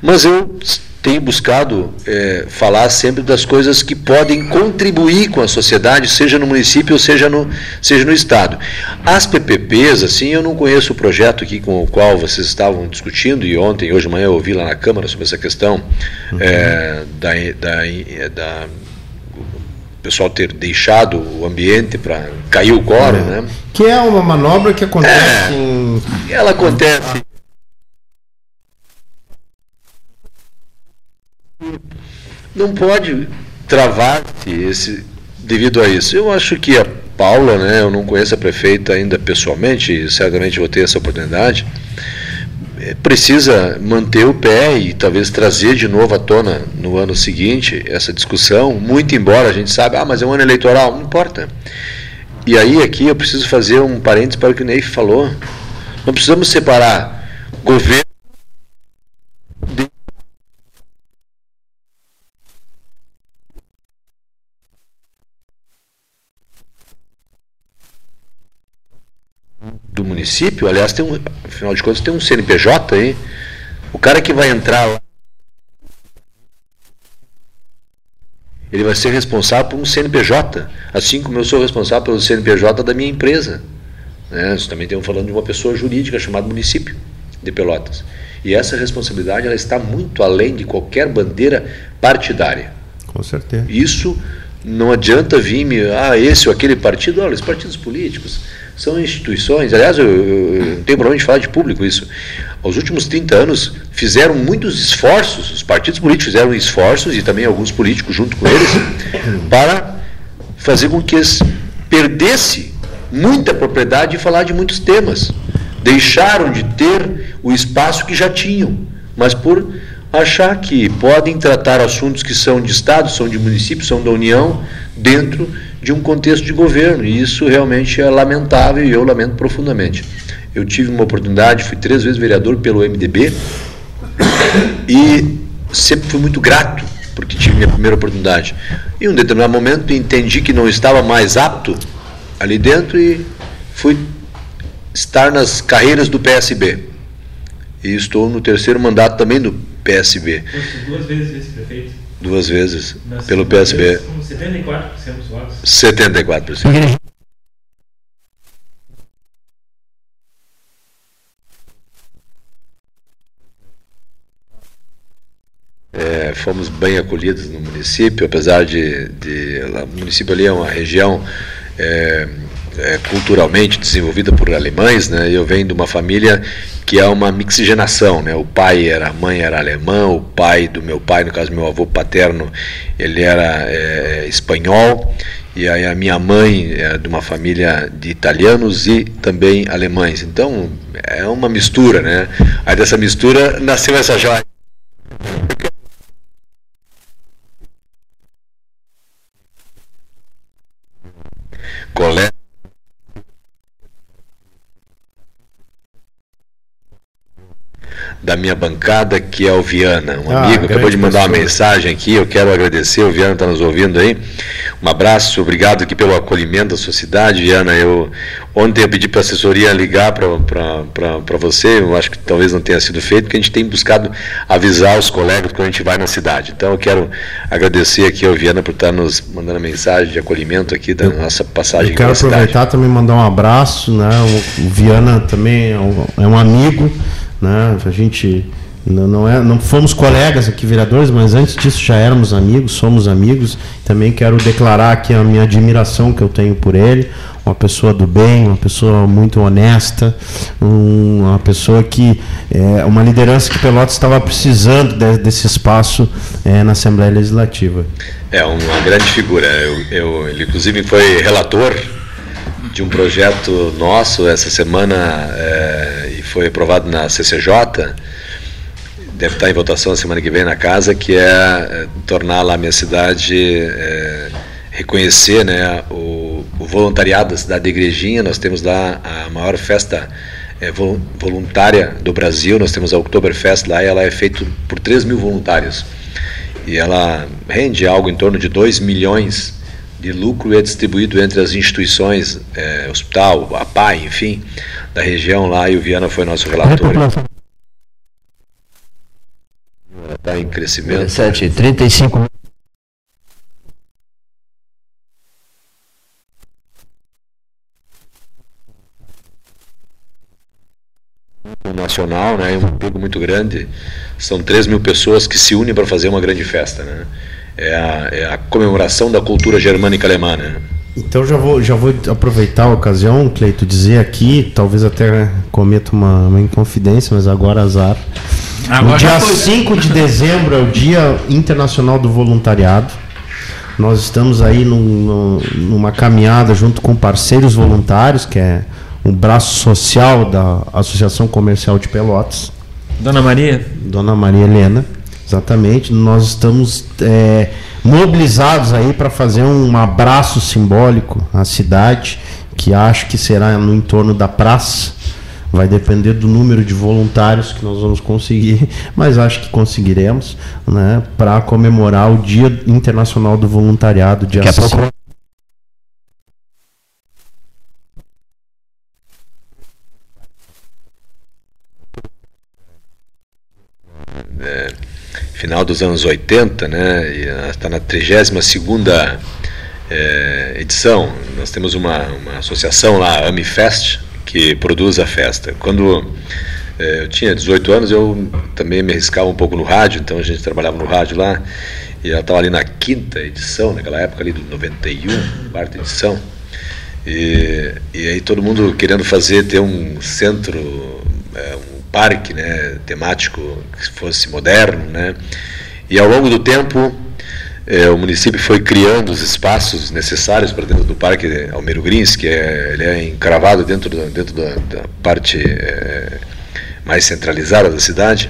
Mas eu tenho buscado é, falar sempre das coisas que podem contribuir com a sociedade, seja no município ou seja no, seja no Estado. As PPPs, assim, eu não conheço o projeto aqui com o qual vocês estavam discutindo, e ontem, hoje de manhã, eu ouvi lá na Câmara sobre essa questão uhum. é, da, da, da pessoal ter deixado o ambiente para cair o quórum, é. né? Que é uma manobra que acontece é, em... Ela acontece. Não pode travar-se esse devido a isso. Eu acho que a Paula, né, eu não conheço a prefeita ainda pessoalmente, certamente vou ter essa oportunidade precisa manter o pé e talvez trazer de novo à tona no ano seguinte essa discussão, muito embora a gente saiba, ah, mas é um ano eleitoral, não importa. E aí aqui eu preciso fazer um parênteses para o que o Neif falou. Não precisamos separar governo de do município, aliás, tem um, afinal de contas, tem um CNPJ aí, O cara que vai entrar lá, ele vai ser responsável por um CNPJ, assim como eu sou responsável pelo CNPJ da minha empresa. Né? Nós também estamos falando de uma pessoa jurídica chamada município de Pelotas. E essa responsabilidade ela está muito além de qualquer bandeira partidária. Com certeza. Isso não adianta vir me, ah, esse ou aquele partido, olha, os partidos políticos são instituições, aliás, eu, eu, eu não tenho problema de falar de público isso. Aos últimos 30 anos fizeram muitos esforços, os partidos políticos fizeram esforços, e também alguns políticos junto com eles, (coughs) para fazer com que eles perdesse muita propriedade e falar de muitos temas. Deixaram de ter o espaço que já tinham, mas por achar que podem tratar assuntos que são de Estado, são de município, são da União, dentro de um contexto de governo. E isso realmente é lamentável e eu lamento profundamente. Eu tive uma oportunidade, fui três vezes vereador pelo MDB e sempre fui muito grato porque tive minha primeira oportunidade. Em um determinado momento entendi que não estava mais apto ali dentro e fui estar nas carreiras do PSB. E estou no terceiro mandato também do PSB. Duas vezes vice-prefeito. Duas vezes pelo PSB. Com 74% dos votos. 74%. É, fomos bem acolhidos no município, apesar de, de o município ali é uma região é, é, culturalmente desenvolvida por alemães, né? Eu venho de uma família que é uma mixigenação, né? O pai era, a mãe era alemã, o pai do meu pai, no caso meu avô paterno, ele era é, espanhol e aí a minha mãe é de uma família de italianos e também alemães. Então é uma mistura, né? Aí dessa mistura nasceu essa joia. Colé da minha bancada, que é o Viana, um Ah, amigo, acabou de mandar uma pessoa. mensagem aqui, eu quero agradecer, o Viana está nos ouvindo aí. Um abraço, obrigado aqui pelo acolhimento da sociedade, Viana. Eu ontem eu pedi para a assessoria ligar para você, eu acho que talvez não tenha sido feito, porque a gente tem buscado avisar os colegas quando a gente vai na cidade. Então eu quero agradecer aqui ao Viana por estar nos mandando mensagem de acolhimento aqui da nossa passagem Eu quero pela cidade. aproveitar também mandar um abraço, né? O, o Viana também é um, é um amigo, né? A gente não, não, é, não fomos colegas aqui, vereadores, mas antes disso já éramos amigos, somos amigos. Também quero declarar aqui a minha admiração que eu tenho por ele. Uma pessoa do bem, uma pessoa muito honesta, um- uma pessoa que é uma liderança que Pelotas estava precisando de- desse espaço é, na Assembleia Legislativa. É uma grande figura. Eu, eu- ele inclusive foi relator de um projeto nosso essa semana é, foi aprovado na CCJ. Deve estar em votação a semana que vem na casa, que é, é, tornar lá a minha cidade é, reconhecer né, o, o voluntariado da cidade de Igrejinha. Nós temos lá a maior festa é, vol- voluntária do Brasil. Nós temos a Oktoberfest lá e ela é feita por 3 mil voluntários e ela rende algo em torno de 2 milhões de lucro é distribuído entre as instituições, eh, hospital, a PAI, enfim, da região lá, e o Viana foi nosso relator. Ela está em crescimento. Interessante, 35 mil. nacional, né, um público muito grande. São 3 mil pessoas que se unem para fazer uma grande festa. Né? É, a, é a comemoração da cultura germânica alemã. Né? Então já vou, já vou aproveitar a ocasião, Cleito, dizer aqui, talvez até cometa uma, uma inconfidência, mas agora azar. Agora no dia foi. 5 de dezembro é o Dia Internacional do Voluntariado. Nós estamos aí num- num- numa caminhada junto com parceiros voluntários, que é um braço social da Associação Comercial de Pelotas. Dona Maria? Dona Maria Helena, exatamente. Nós estamos é, mobilizados aí para fazer um abraço simbólico à cidade, que acho que será no entorno da praça. Vai depender do número de voluntários que nós vamos conseguir, (laughs) mas acho que conseguiremos, né, para comemorar o Dia Internacional do Voluntariado, dia Daqui a pouco- 5. Final dos anos 80, né? E está na 32 segunda é, edição. Nós temos uma, uma associação lá, Amifest, que produz a festa. Quando é, eu tinha 18 anos, eu também me arriscava um pouco no rádio, então a gente trabalhava no rádio lá, e ela estava ali na quinta edição, naquela época ali do 91, quarta edição. E, e aí todo mundo querendo fazer, ter um centro, é, um parque né, temático que fosse moderno, né? E ao longo do tempo, é, o município foi criando os espaços necessários para dentro do Parque Almeiro Grins, que é, ele é encravado dentro, do, dentro da, da parte é, mais centralizada da cidade.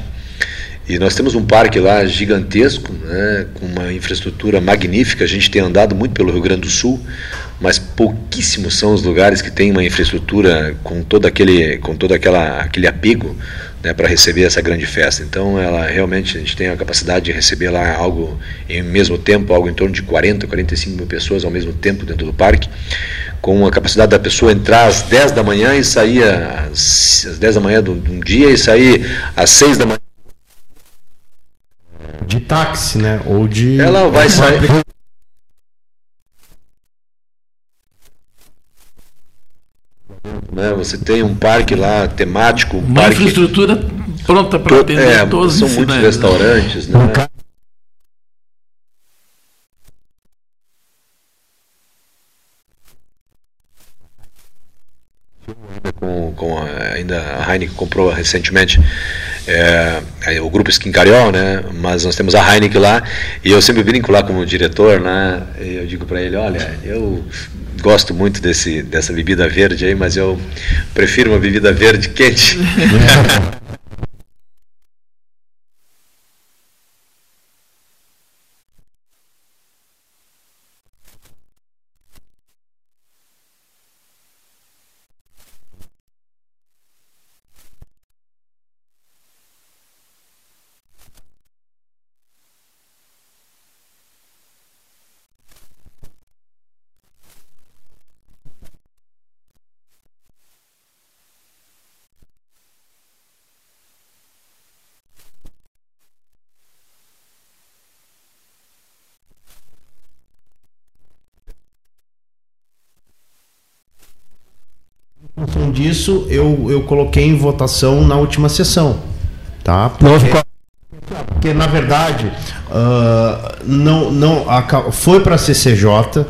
E nós temos um parque lá gigantesco, né, com uma infraestrutura magnífica. A gente tem andado muito pelo Rio Grande do Sul, mas pouquíssimos são os lugares que têm uma infraestrutura com todo aquele, com todo aquela, aquele apego né, para receber essa grande festa. Então, ela realmente a gente tem a capacidade de receber lá algo em mesmo tempo, algo em torno de 40, 45 mil pessoas ao mesmo tempo dentro do parque, com a capacidade da pessoa entrar às 10 da manhã e sair às, às 10 da manhã de um dia e sair às 6 da manhã. Táxi, né? Ou de. Ela vai sair. Né? Você tem um parque lá temático. Um Uma parque, infraestrutura pronta para atender é, todos são os muitos cidades, né? restaurantes, né? com, com a, ainda a Heineken comprou recentemente é, o grupo Skincariol, né? Mas nós temos a Heineken lá e eu sempre brinco lá como diretor, né? E eu digo para ele, olha, eu gosto muito desse dessa bebida verde aí, mas eu prefiro uma bebida verde quente. (laughs) Em disso, eu, eu coloquei em votação na última sessão. Tá? Porque, porque na verdade, ah, não, não, aca- foi para a CCJ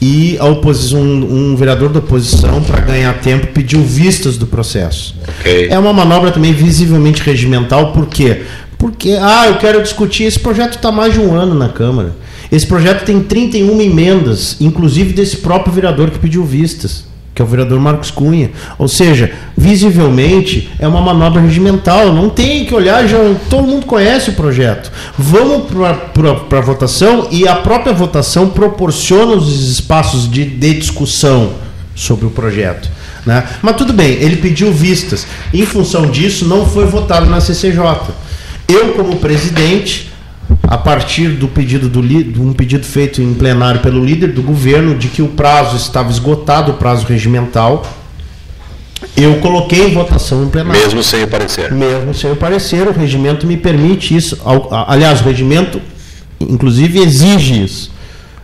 e a oposição, um, um vereador da oposição, para ganhar tempo, pediu vistas do processo. Ok. É uma manobra também visivelmente regimental, por quê? Porque, ah, eu quero discutir, esse projeto está mais de um ano na Câmara. Esse projeto tem 31 emendas, inclusive desse próprio vereador que pediu vistas, que é o vereador Marcos Cunha. Ou seja, visivelmente é uma manobra regimental, não tem que olhar, já todo mundo conhece o projeto. Vamos para a votação e a própria votação proporciona os espaços de, de discussão sobre o projeto. Né? Mas tudo bem, ele pediu vistas. Em função disso, não foi votado na CCJ. Eu, como presidente, a partir do pedido do de um pedido feito em plenário pelo líder do governo de que o prazo estava esgotado, o prazo regimental, eu coloquei em votação em plenário. Mesmo sem o parecer. Mesmo sem o parecer, o regimento me permite isso. Aliás, o regimento, inclusive, exige isso.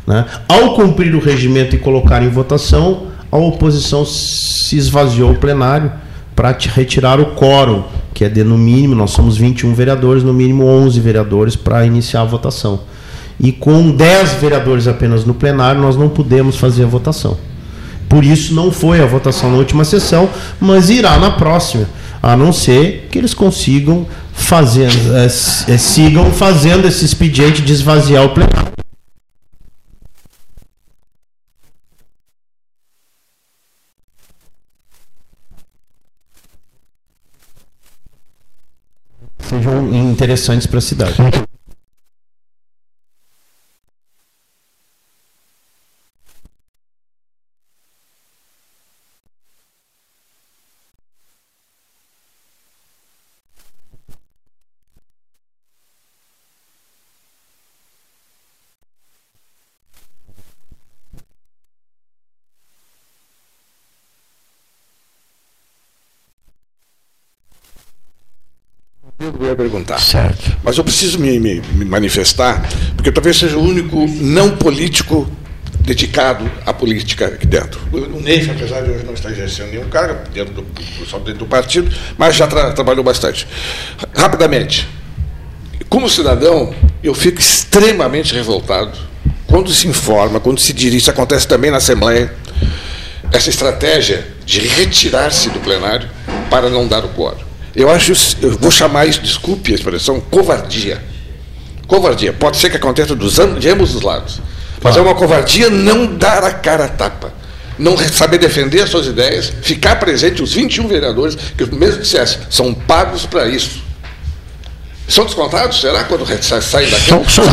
né? Ao cumprir o regimento e colocar em votação, a oposição se esvaziou o plenário para retirar o quórum, que é de, no mínimo, nós somos 21 vereadores, no mínimo 11 vereadores para iniciar a votação. E com 10 vereadores apenas no plenário, nós não pudemos fazer a votação. Por isso não foi a votação na última sessão, mas irá na próxima, a não ser que eles consigam fazer, eh, sigam fazendo esse expediente de esvaziar o plenário. Sejam interessantes para a cidade. eu Mas eu preciso me, me- me manifestar, porque talvez seja o único não político dedicado à política aqui dentro. O Neif, apesar de hoje não estar exercendo nenhum cargo dentro do, só dentro do partido, mas já tra- trabalhou bastante. Rapidamente, como cidadão, eu fico extremamente revoltado quando se informa, quando se dirige, isso acontece também na Assembleia, essa estratégia de retirar-se do plenário para não dar o quórum. Eu acho, eu vou chamar isso, desculpe a expressão, covardia. Covardia. Pode ser que aconteça dos, de ambos os lados. Mas é uma covardia não dar a cara a tapa. Não saber defender as suas ideias, ficar presente os 21 vereadores, que mesmo dissesse, são pagos para isso. São descontados, será, quando saem daqui? São, são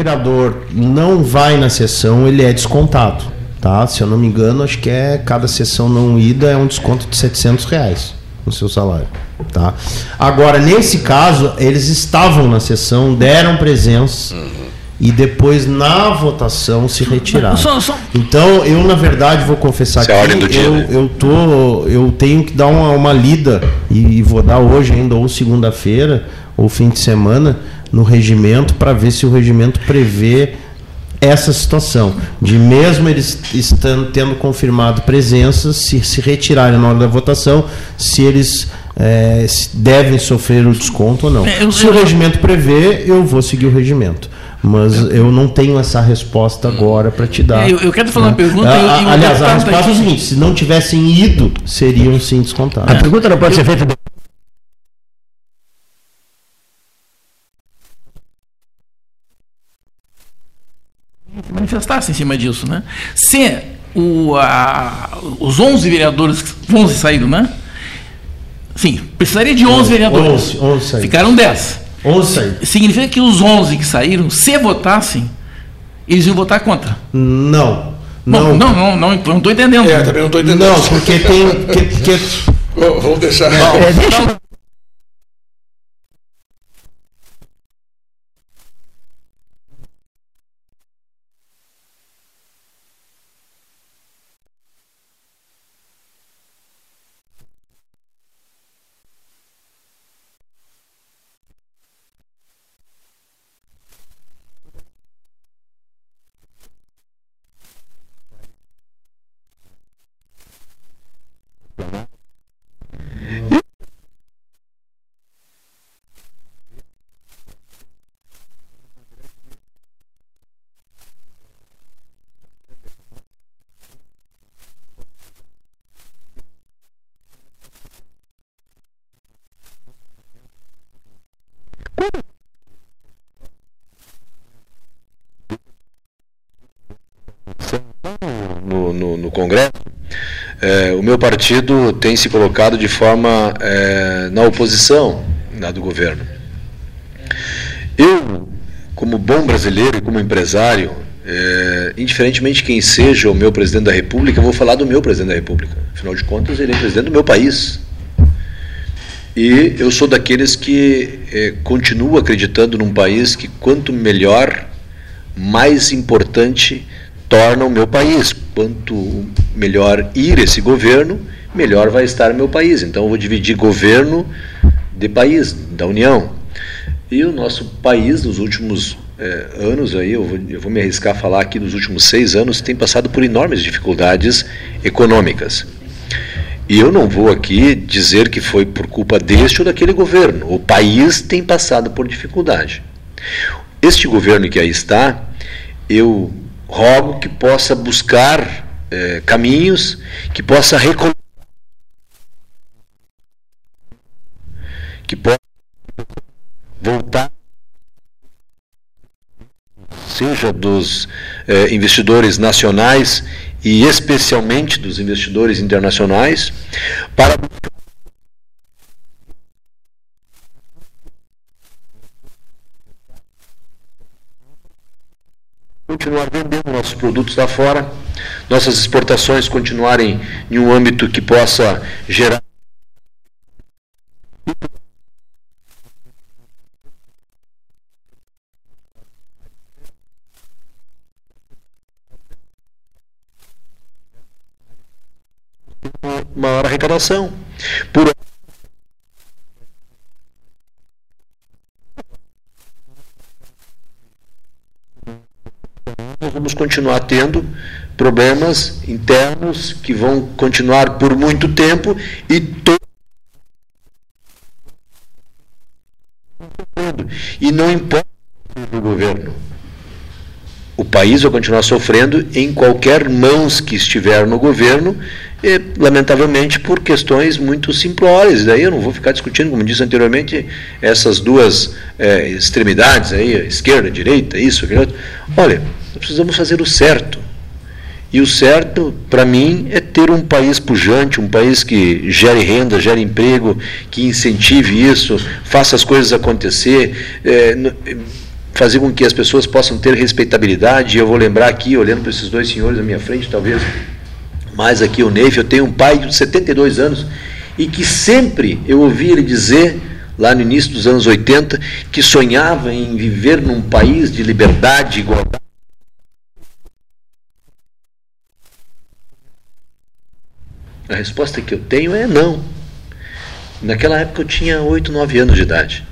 vereador não vai na sessão, ele é descontado, tá? Se eu não me engano, acho que é cada sessão não ida é um desconto de 700 reais no seu salário, tá? Agora, nesse caso, eles estavam na sessão, deram presença e depois na votação se retiraram. Então, eu na verdade vou confessar Essa é a ordem que dia, eu, né? eu tô, eu tenho que dar uma, uma lida e, e vou dar hoje ainda ou segunda-feira ou fim de semana no regimento para ver se o regimento prevê essa situação de mesmo eles estando tendo confirmado presença se se retirarem na hora da votação se eles se devem sofrer o desconto ou não É, eu- se o eu- regimento prevê eu vou seguir o regimento mas eu não tenho essa resposta agora para te dar. É, eu- eu quero fazer uma né? pergunta A- e- a- e o aliás, a resposta é o aqui- seguinte: se não tivessem ido, seriam sim descontados. A pergunta não pode ser feita. Manifestasse em cima disso, né? Se o, a- os 11 vereadores, 11 saíram, né? Sim, precisaria de 11 vereadores. 11, 11 saíram. Ficaram 10. 11 saíram. Significa que os 11 que saíram, se votassem, eles iam votar contra. Não. Bom, Não. não, não, não, não estou entendendo. É, também não estou entendendo. Não, porque tem. que- que- (laughs) Vou- Vou deixar. É, deixa- no, no, no Congresso, eh, o meu partido tem se colocado de forma eh, na oposição na do governo. Eu, como bom brasileiro e como empresário, eh, indiferentemente de quem seja o meu presidente da República, eu vou falar do meu presidente da República. Afinal de contas, ele é presidente do meu país. E eu sou daqueles que eh, continuo acreditando num país que quanto melhor, mais importante torna o meu país. Quanto melhor ir esse governo, melhor vai estar meu país. Então eu vou dividir governo de país, da União. E o nosso país, nos últimos eh, anos, aí, eu vou, eu vou me arriscar a falar aqui, nos últimos seis anos, tem passado por enormes dificuldades econômicas. E eu não vou aqui dizer que foi por culpa deste ou daquele governo. O país tem passado por dificuldade. Este governo que aí está, eu rogo que possa buscar eh, caminhos, que possa recon... que possa voltar seja dos eh, investidores nacionais e especialmente dos investidores internacionais para continuar vendendo nossos produtos lá fora, nossas exportações continuarem em um âmbito que possa gerar. maior arrecadação. Por nós vamos continuar tendo problemas internos que vão continuar por muito tempo e todo e não importa o governo. O país vai continuar sofrendo em qualquer mãos que estiver no governo, e, lamentavelmente por questões muito simplórias. Daí eu não vou ficar discutindo, como disse anteriormente, essas duas é, extremidades aí, esquerda, direita, isso, aquilo. Olha, nós precisamos fazer o certo. E o certo, para mim, é ter um país pujante, um país que gere renda, gere emprego, que incentive isso, faça as coisas acontecer, é, fazer com que as pessoas possam ter respeitabilidade. Eu vou lembrar aqui, olhando para esses dois senhores à minha frente, talvez mais aqui o Neif, eu tenho um pai de 72 anos e que sempre eu ouvi ele dizer, lá no início dos anos 80, que sonhava em viver num país de liberdade, igualdade A resposta que eu tenho é não. Naquela época eu tinha 8, 9 anos de idade.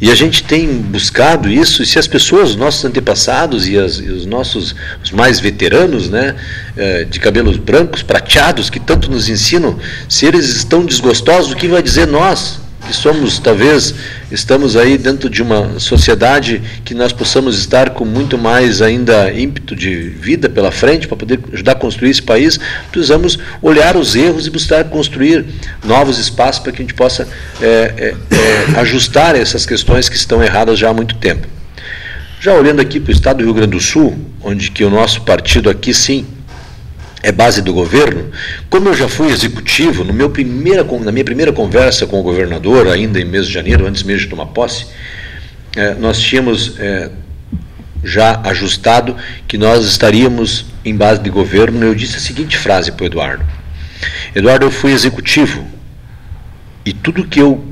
E a gente tem buscado isso, e se as pessoas, os nossos antepassados e, as, e os nossos os mais veteranos, né, eh, de cabelos brancos, prateados, que tanto nos ensinam, se eles estão desgostosos, o que vai dizer nós? Que somos, talvez, estamos aí dentro de uma sociedade que nós possamos estar com muito mais ainda ímpeto de vida pela frente para poder ajudar a construir esse país, precisamos olhar os erros e buscar construir novos espaços para que a gente possa é, é, é, ajustar essas questões que estão erradas já há muito tempo. Já olhando aqui para o estado do Rio Grande do Sul, onde que o nosso partido aqui sim é base do governo, como eu já fui executivo, no meu primeira, na minha primeira conversa com o governador, ainda em mês de janeiro, antes mesmo de tomar posse, é, nós tínhamos é, já ajustado que nós estaríamos em base de governo. Eu disse a seguinte frase para o Eduardo: Eduardo, eu fui executivo e tudo que eu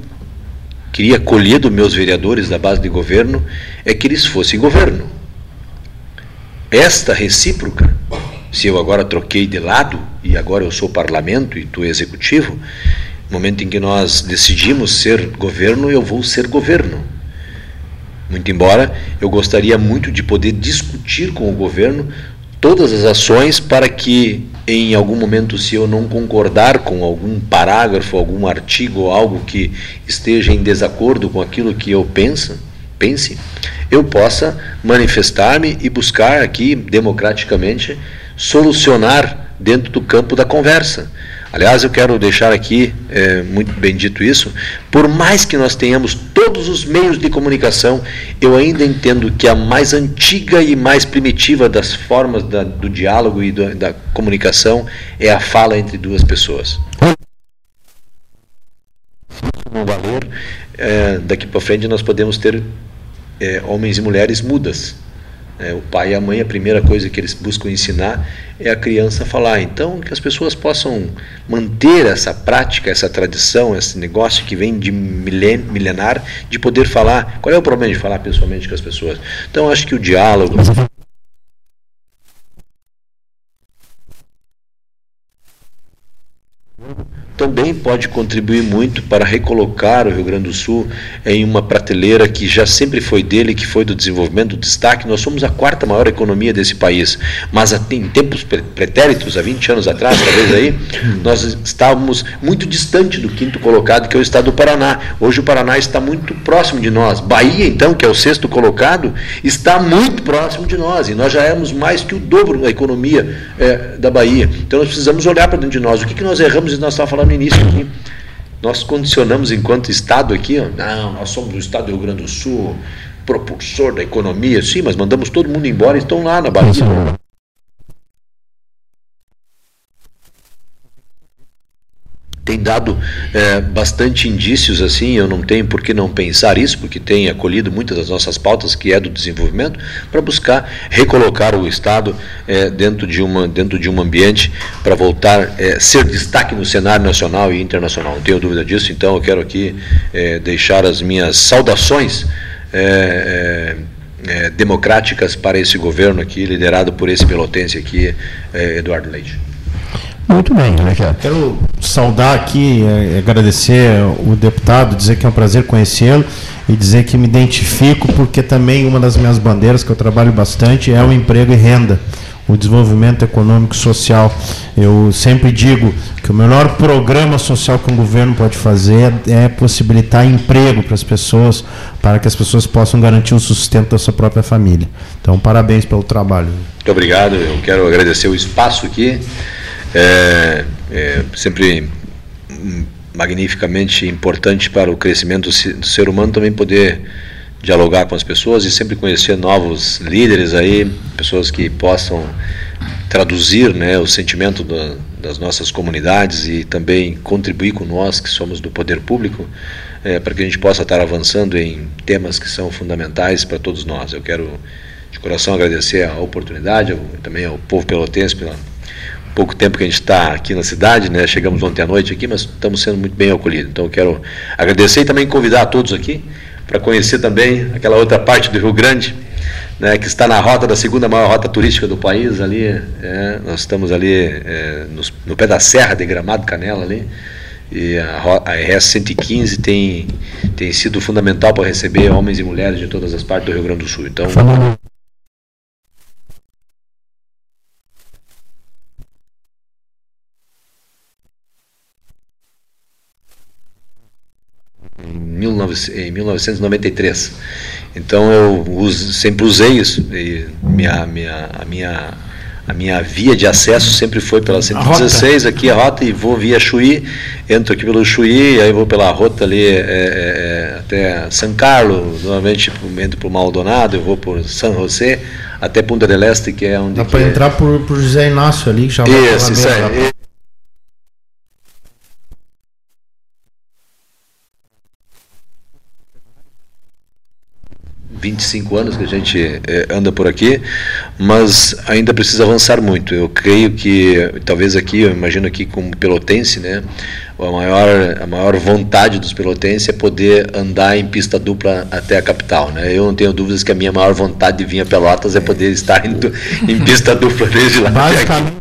queria colher dos meus vereadores da base de governo é que eles fossem governo. Esta recíproca se eu agora troquei de lado e agora eu sou parlamento e tu executivo, no momento em que nós decidimos ser governo, eu vou ser governo. Muito embora eu gostaria muito de poder discutir com o governo todas as ações para que em algum momento se eu não concordar com algum parágrafo, algum artigo ou algo que esteja em desacordo com aquilo que eu penso, pense, eu possa manifestar-me e buscar aqui democraticamente solucionar dentro do campo da conversa. Aliás, eu quero deixar aqui, é, muito bem dito isso, por mais que nós tenhamos todos os meios de comunicação, eu ainda entendo que a mais antiga e mais primitiva das formas da, do diálogo e do, da comunicação é a fala entre duas pessoas. Não valer, é, daqui para frente nós podemos ter é, homens e mulheres mudas, é, o pai e a mãe, a primeira coisa que eles buscam ensinar é a criança falar. Então, que as pessoas possam manter essa prática, essa tradição, esse negócio que vem de milenar, de poder falar. Qual é o problema de falar pessoalmente com as pessoas? Então, acho que o diálogo. Também pode contribuir muito para recolocar o Rio Grande do Sul em uma prateleira que já sempre foi dele, que foi do desenvolvimento, do destaque. Nós somos a quarta maior economia desse país, mas em tempos pretéritos, há 20 anos atrás, talvez aí, (coughs) nós estávamos muito distante do quinto colocado, que é o estado do Paraná. Hoje o Paraná está muito próximo de nós. Bahia, então, que é o sexto colocado, está muito próximo de nós, e nós já éramos mais que o dobro da economia é, da Bahia. Então nós precisamos olhar para dentro de nós. O que, que nós erramos e nós estávamos falando no início aqui. Nós condicionamos enquanto Estado aqui, ó, não, nós somos o Estado do Rio Grande do Sul, propulsor da economia, sim, mas mandamos todo mundo embora estão lá na Bahia. Tem dado é, bastante indícios assim, eu não tenho por que não pensar isso, porque tem acolhido muitas das nossas pautas, que é do desenvolvimento, para buscar recolocar o Estado é, dentro, de uma, dentro de um ambiente para voltar a é, ser destaque no cenário nacional e internacional. Não tenho dúvida disso, então eu quero aqui é, deixar as minhas saudações é, é, democráticas para esse governo aqui, liderado por esse pelotense aqui, Eduardo Leite. Muito bem, Alexandre. Quero saudar aqui, eh, agradecer o deputado, dizer que é um prazer conhecê-lo e dizer que me identifico porque também uma das minhas bandeiras que eu trabalho bastante é o emprego e renda, o desenvolvimento econômico e social. Eu sempre digo que o melhor programa social que um governo pode fazer é possibilitar emprego para as pessoas, para que as pessoas possam garantir o sustento da sua própria família. Então, parabéns pelo trabalho. Muito obrigado. Eu quero agradecer o espaço aqui. É, é sempre magnificamente importante para o crescimento do ser humano também poder dialogar com as pessoas e sempre conhecer novos líderes aí, pessoas que possam traduzir né, o sentimento da- das nossas comunidades e também contribuir com nós que somos do poder público eh, para que a gente possa estar avançando em temas que são fundamentais para todos nós. Eu quero de coração agradecer a oportunidade, também ao povo pelotense pela pouco tempo que a gente está aqui na cidade, né? Chegamos ontem à noite aqui, mas estamos sendo muito bem acolhidos. Então eu quero agradecer e também convidar a todos aqui para conhecer também aquela outra parte do Rio Grande, né? Que está na rota da segunda maior rota turística do país ali. é, nós estamos ali é, nos- no, pé da Serra de Gramado Canela ali. E a, a RS 115 tem, tem sido fundamental para receber homens e mulheres de todas as partes do Rio Grande do Sul. Então, Falando 19 em 1993. Então eu uso- sempre usei isso. Minha, minha, a, minha, a minha via de acesso sempre foi pela 116, aqui a rota, e vou via Chuí, entro aqui pelo Chuí, aí vou pela rota ali é, é, é, até São Carlos, normalmente entro por Maldonado, eu vou por San José, até Punta del Este, que é onde. Dá para é- entrar por, por José Inácio ali, que vai Isso, isso aí. 25 anos que a gente eh, anda por aqui, mas ainda precisa avançar muito. Eu creio que talvez aqui, eu imagino aqui como pelotense, né, a maior a maior vontade dos pelotenses é poder andar em pista dupla até a capital, né? Eu não tenho dúvidas que a minha maior vontade de vir a Pelotas é poder estar indo (laughs) em pista dupla desde lá. Basicamente,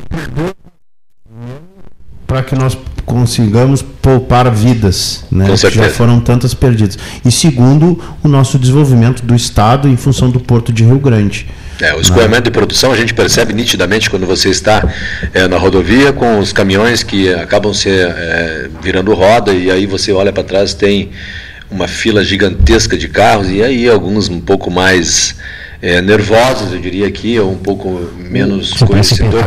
para que nós consigamos poupar vidas, né, Com que já foram tantas perdidas. E segundo, o nosso desenvolvimento do Estado em função do Porto de Rio Grande. É, o escoamento de produção a gente percebe nitidamente quando você está é, na rodovia com os caminhões que acabam se é, virando roda e aí você olha para trás tem uma fila gigantesca de carros e aí alguns um pouco mais é, nervosos, eu diria aqui, ou um pouco menos conhecedores.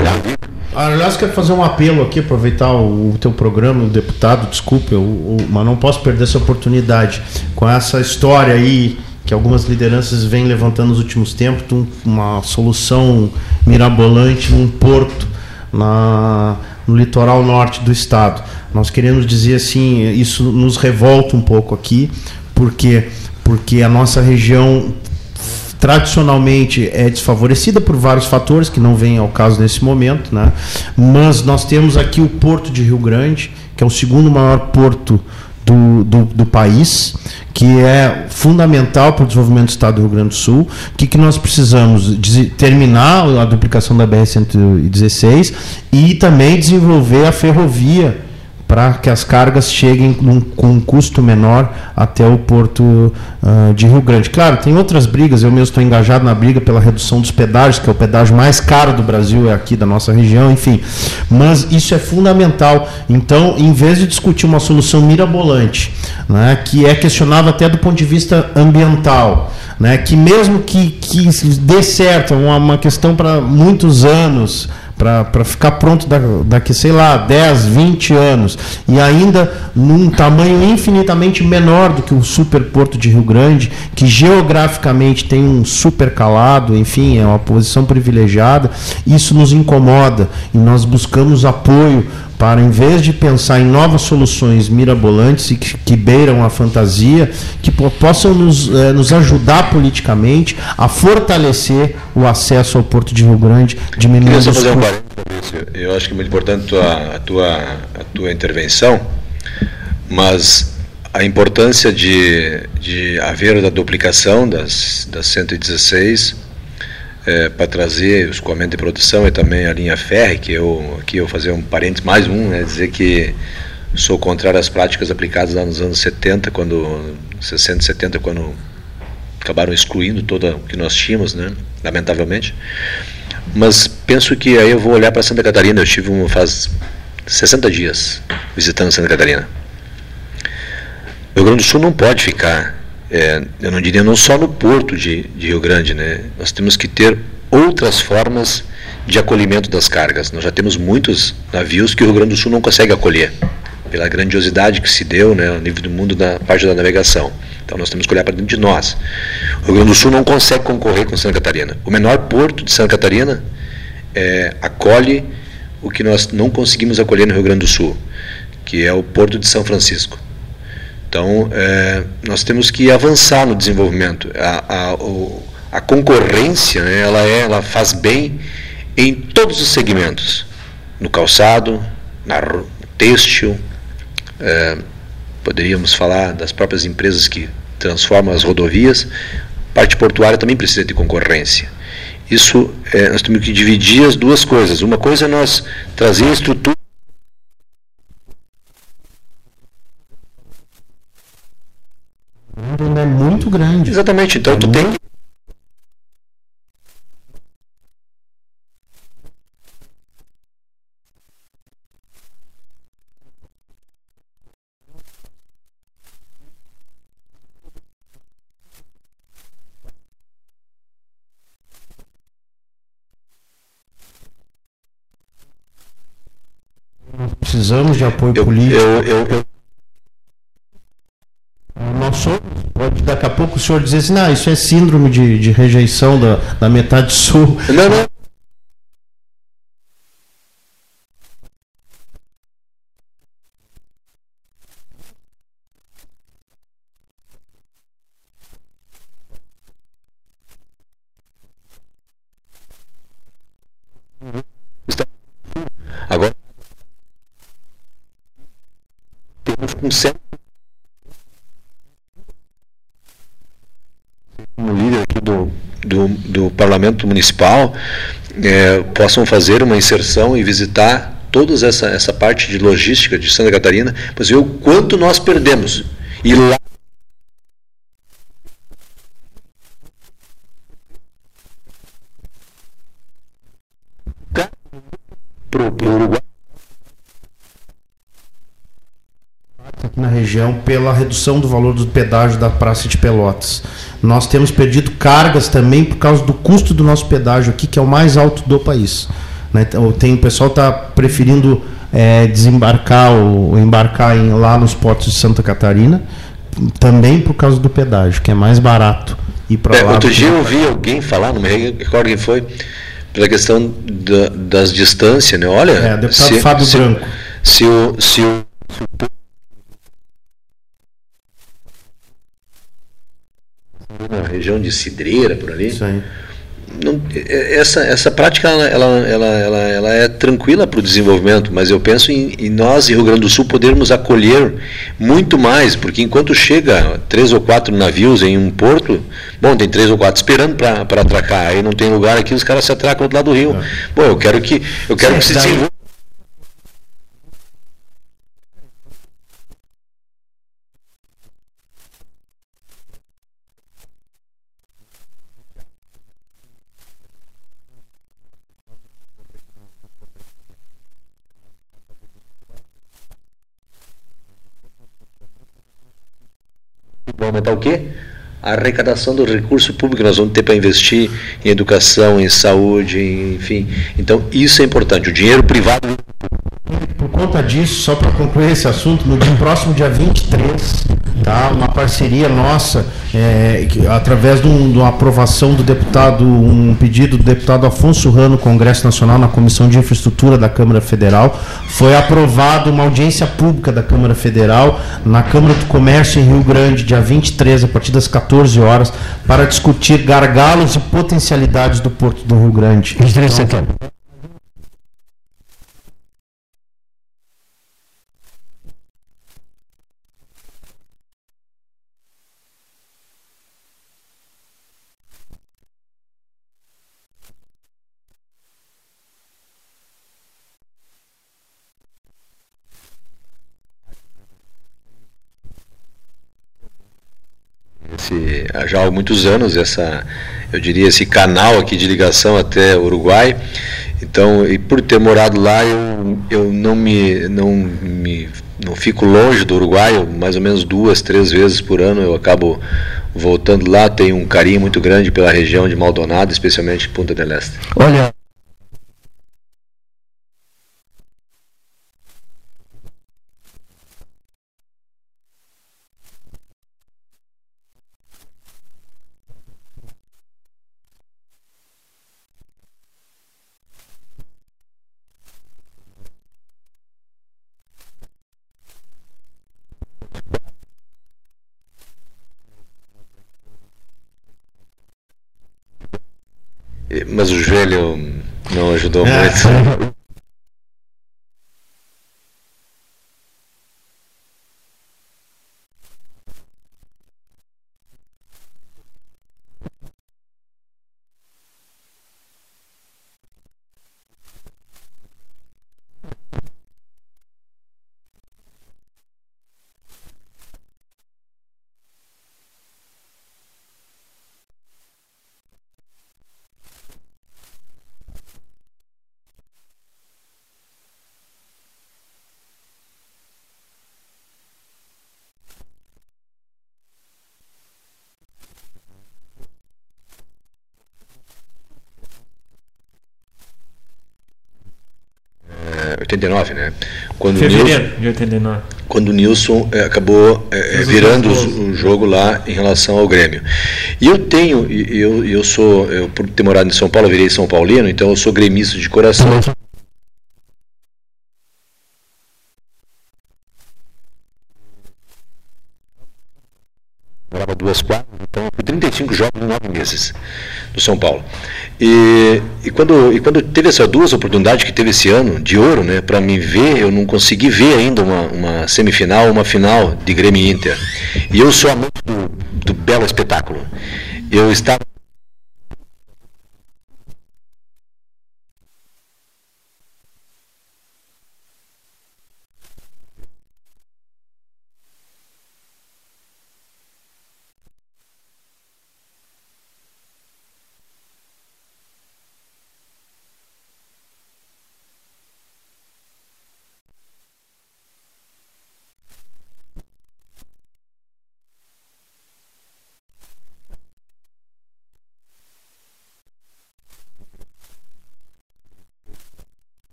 Aliás, quero fazer um apelo aqui, aproveitar o, o teu programa, o deputado, desculpe, eu, mas não posso perder essa oportunidade. Com essa história aí que algumas lideranças vêm levantando nos últimos tempos, um- uma solução mirabolante num porto na, no litoral norte do estado. Nós queremos dizer assim, isso nos revolta um pouco aqui, porque porque a nossa região tradicionalmente é desfavorecida por vários fatores que não vêm ao caso nesse momento, né? Mas nós temos aqui o Porto de Rio Grande, que é o segundo maior porto do, do, do país, que é fundamental para o desenvolvimento do estado do Rio Grande do Sul. O que, que nós precisamos? Terminar a duplicação da BR-116 e também desenvolver a ferrovia para que as cargas cheguem num- com um custo menor até o porto ah, de Rio Grande. Claro, tem outras brigas, eu mesmo estou engajado na briga pela redução dos pedágios, que é o pedágio mais caro do Brasil, é aqui da nossa região, enfim. Mas isso é fundamental. Então, em vez de discutir uma solução mirabolante, né, que é questionável até do ponto de vista ambiental, né, que mesmo que, que dê certo, é uma, uma questão para muitos anos, para ficar pronto da- daqui, sei lá, 10, 20 anos, e ainda num tamanho infinitamente menor do que o superporto de Rio Grande, que geograficamente tem um super calado, enfim, é uma posição privilegiada, isso nos incomoda. E nós buscamos apoio para, em vez de pensar em novas soluções mirabolantes e que, que beiram a fantasia, que po- possam nos, eh, nos ajudar politicamente a fortalecer o acesso ao Porto de Rio Grande, diminuindo os fazer um. Eu acho que é muito importante a tua, a tua, a tua intervenção, mas a importância de, de haver a duplicação das, das 116 é, para trazer o escoamento de produção e também a linha ferre, que eu aqui eu fazer um parênteses mais um, né, dizer que sou contrário às práticas aplicadas lá nos anos 70, quando 60, 70, quando acabaram excluindo toda o que nós tínhamos, né, lamentavelmente. Mas penso que aí eu vou olhar para Santa Catarina, eu estive um, faz 60 dias visitando Santa Catarina. O Rio Grande do Sul não pode ficar, é, eu não diria não só no porto de, de Rio Grande, né? Nós temos que ter outras formas de acolhimento das cargas. Nós já temos muitos navios que o Rio Grande do Sul não consegue acolher, pela grandiosidade que se deu né, ao nível do mundo da parte da navegação. Então nós temos que olhar para dentro de nós. O Rio Grande do Sul não consegue concorrer com Santa Catarina. O menor porto de Santa Catarina é, acolhe o que nós não conseguimos acolher no Rio Grande do Sul, que é o Porto de São Francisco. Então, é, nós temos que avançar no desenvolvimento. A, a, o, a concorrência, né, ela, é, ela faz bem em todos os segmentos, no calçado, na no têxtil, é, poderíamos falar das próprias empresas que transformam as rodovias. Parte portuária também precisa de concorrência isso é, nós temos que dividir as duas coisas. Uma coisa é nós trazer estrutura. Ainda é muito grande. Exatamente. Então é tu tem que precisamos de apoio eu, político. Eu, eu... Nós somos, pode daqui a pouco o senhor dizer assim, não, isso é síndrome de, de rejeição da, da metade sul. (laughs) Não, não. Agora temos um certo parlamento municipal é, possam fazer uma inserção e visitar toda essa, essa parte de logística de Santa Catarina, para ver o quanto nós perdemos. E lá para o Uruguai. aqui na região pela redução do valor do pedágio da Praça de Pelotas. Nós temos perdido cargas também por causa do custo do nosso pedágio aqui, que é o mais alto do país. Né? Então, tem, o pessoal está preferindo é, desembarcar ou embarcar em, lá nos portos de Santa Catarina, também por causa do pedágio, que é mais barato ir para É, lá. outro dia eu cá. vi alguém falar, não me recordo quem foi, pela questão da- das distâncias, né? Olha, É, deputado Fábio se, Branco. se o, se o, se o povo- na região de Cidreira, por ali, não- é- essa, essa prática ela, ela, ela, ela, é tranquila para o desenvolvimento, mas eu penso em, em nós, em Rio Grande do Sul, podermos acolher muito mais, porque enquanto chega três ou quatro navios em um porto, bom, tem três ou quatro esperando para atracar, aí não tem lugar aqui, os caras se atracam do outro lado do rio. Bom, eu quero que, eu quero Sim, que se desenvolva. Vai aumentar o quê? A arrecadação do recurso público que nós vamos ter para investir em educação, em saúde, enfim. Então, isso é importante. O dinheiro privado. Por conta disso, só para concluir esse assunto, no dia- próximo dia 23, tá, uma parceria nossa, é, que- através de, um- de uma aprovação do deputado, um pedido do deputado Afonso Rano, no Congresso Nacional, na Comissão de Infraestrutura da Câmara Federal, foi aprovado uma audiência pública da Câmara Federal na Câmara do Comércio em Rio Grande, dia 23, a partir das 14 horas, para discutir gargalos e potencialidades do Porto do Rio Grande. Então, esse já há muitos anos essa eu diria esse canal aqui de ligação até Uruguai. Então, e por ter morado lá, eu, eu não me não me não fico longe do Uruguai, mais ou menos duas, três vezes por ano eu acabo voltando lá, tenho um carinho muito grande pela região de Maldonado, especialmente Punta del Este. Olha, Mas o joelho não ajudou muito. (laughs) É, 89, né? Quando o Nilson, Fevereiro de 89. quando o Nilson eh, acabou os virando gols. o jogo lá em relação ao Grêmio. E eu tenho, eu, eu sou, eu, por ter morado em São Paulo, eu virei São Paulino, então eu sou gremista de coração. Morava duas quadras, então eu fui 35 jogos em nove meses do São Paulo. E, e, quando, e quando teve essas duas oportunidades que teve esse ano, de ouro, né, para me ver, eu não consegui ver ainda uma, uma semifinal, uma final de Grêmio Inter. E eu sou amante do, do belo espetáculo. Eu estava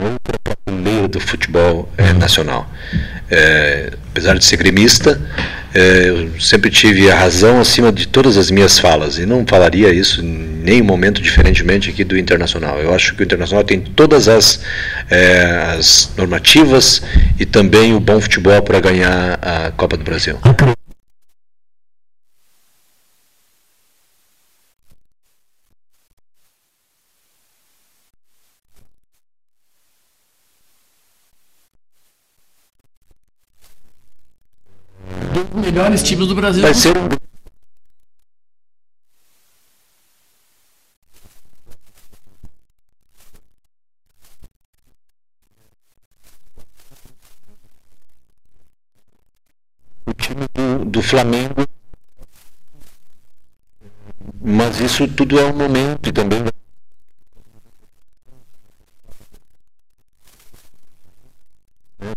outra prateleira do futebol eh, nacional. Eh, apesar de ser gremista, eh, eu sempre tive a razão acima de todas as minhas falas e não falaria isso em nenhum momento diferentemente aqui do Internacional. Eu acho que o Internacional tem todas as, eh, as normativas e também o bom futebol para ganhar a Copa do Brasil. Melhores times do Brasil. Vai ser um o time do, do Flamengo. Mas isso tudo é um momento e também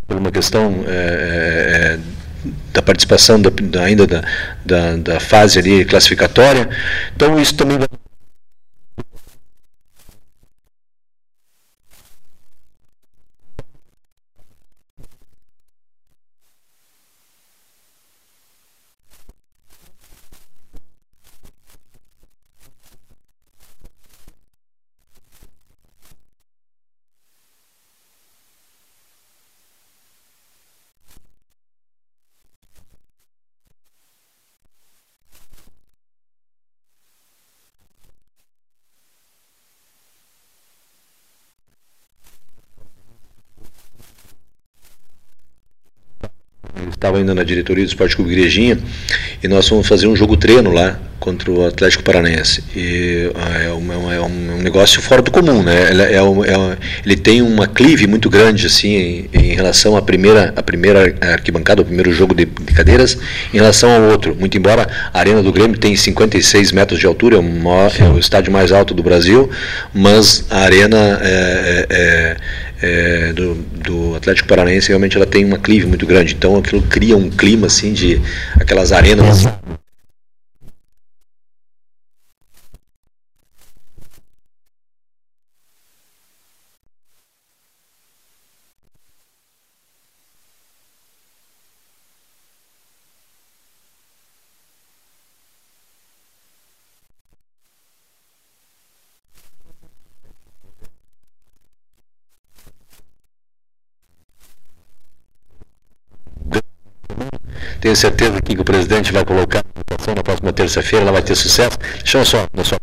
por uma questão é, participação da, da- ainda da, da, da fase ali classificatória. Então isso também vai Eu estava ainda na diretoria do Esporte Clube Igrejinha e nós fomos fazer um jogo treino lá contra o Atlético Paranaense. E ah, é um, é um negócio fora do comum, né? Ele, é um, é ele tem uma clive muito grande assim em, em, relação à primeira, à primeira arquibancada, o primeiro jogo de, de, cadeiras, em relação ao outro. Muito embora a Arena do Grêmio tem 56 metros de altura, é o, maior, é o estádio mais alto do Brasil, mas a Arena é, é, é, do, do, Atlético Paranaense realmente ela tem uma clive muito grande. Então aquilo cria um clima assim de aquelas arenas Tenho certeza que o presidente vai colocar a votação na próxima terça-feira, ela vai ter sucesso. Deixa eu só, só.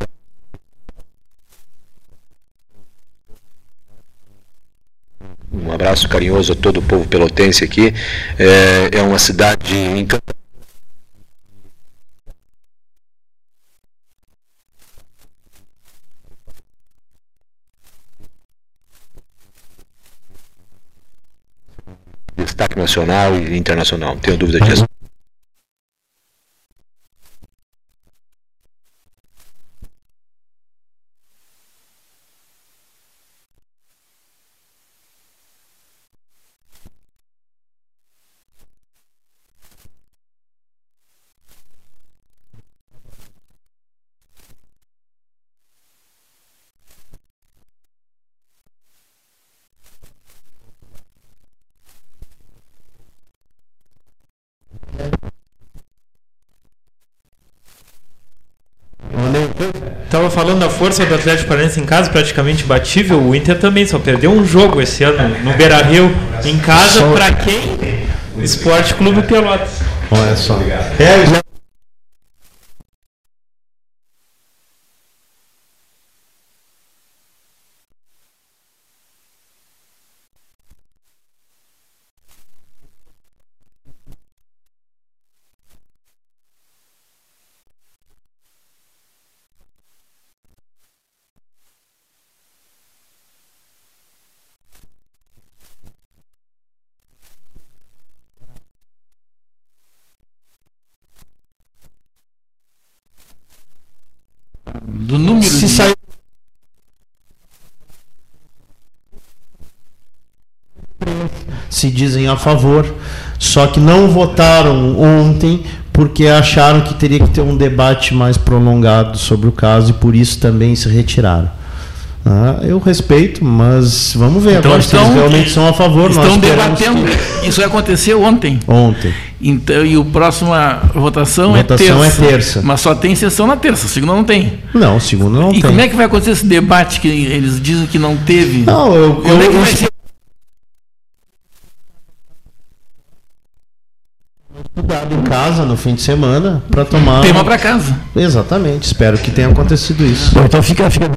Um abraço carinhoso a todo o povo pelotense aqui. É, é uma cidade encantadora. destaque nacional e internacional, não tenho dúvida disso. Estava falando da força do Atlético Paranaense em casa, praticamente batível. O Inter também só perdeu um jogo esse ano no Beira Rio em casa. Para quem? Esporte Clube Pelotas. Olha só. É, número se de... sair se dizem a favor, só que não votaram ontem porque acharam que teria que ter um debate mais prolongado sobre o caso e por isso também se retiraram. Ah, eu respeito, mas vamos ver então, agora estão, se eles realmente são a favor. Estão debatendo. Que... Isso aconteceu ontem. Ontem. Então, e a próxima votação, é votação é, terça. é terça. Mas só tem sessão na terça, segunda não tem. Não, segunda não e tem. E como é que vai acontecer esse debate que eles dizem que não teve? Não, eu. Eu, é eu, vai ser? estudado em casa no fim de semana para tomar. Tema para casa. Exatamente. Espero que tenha acontecido isso. Bom, então fica, fica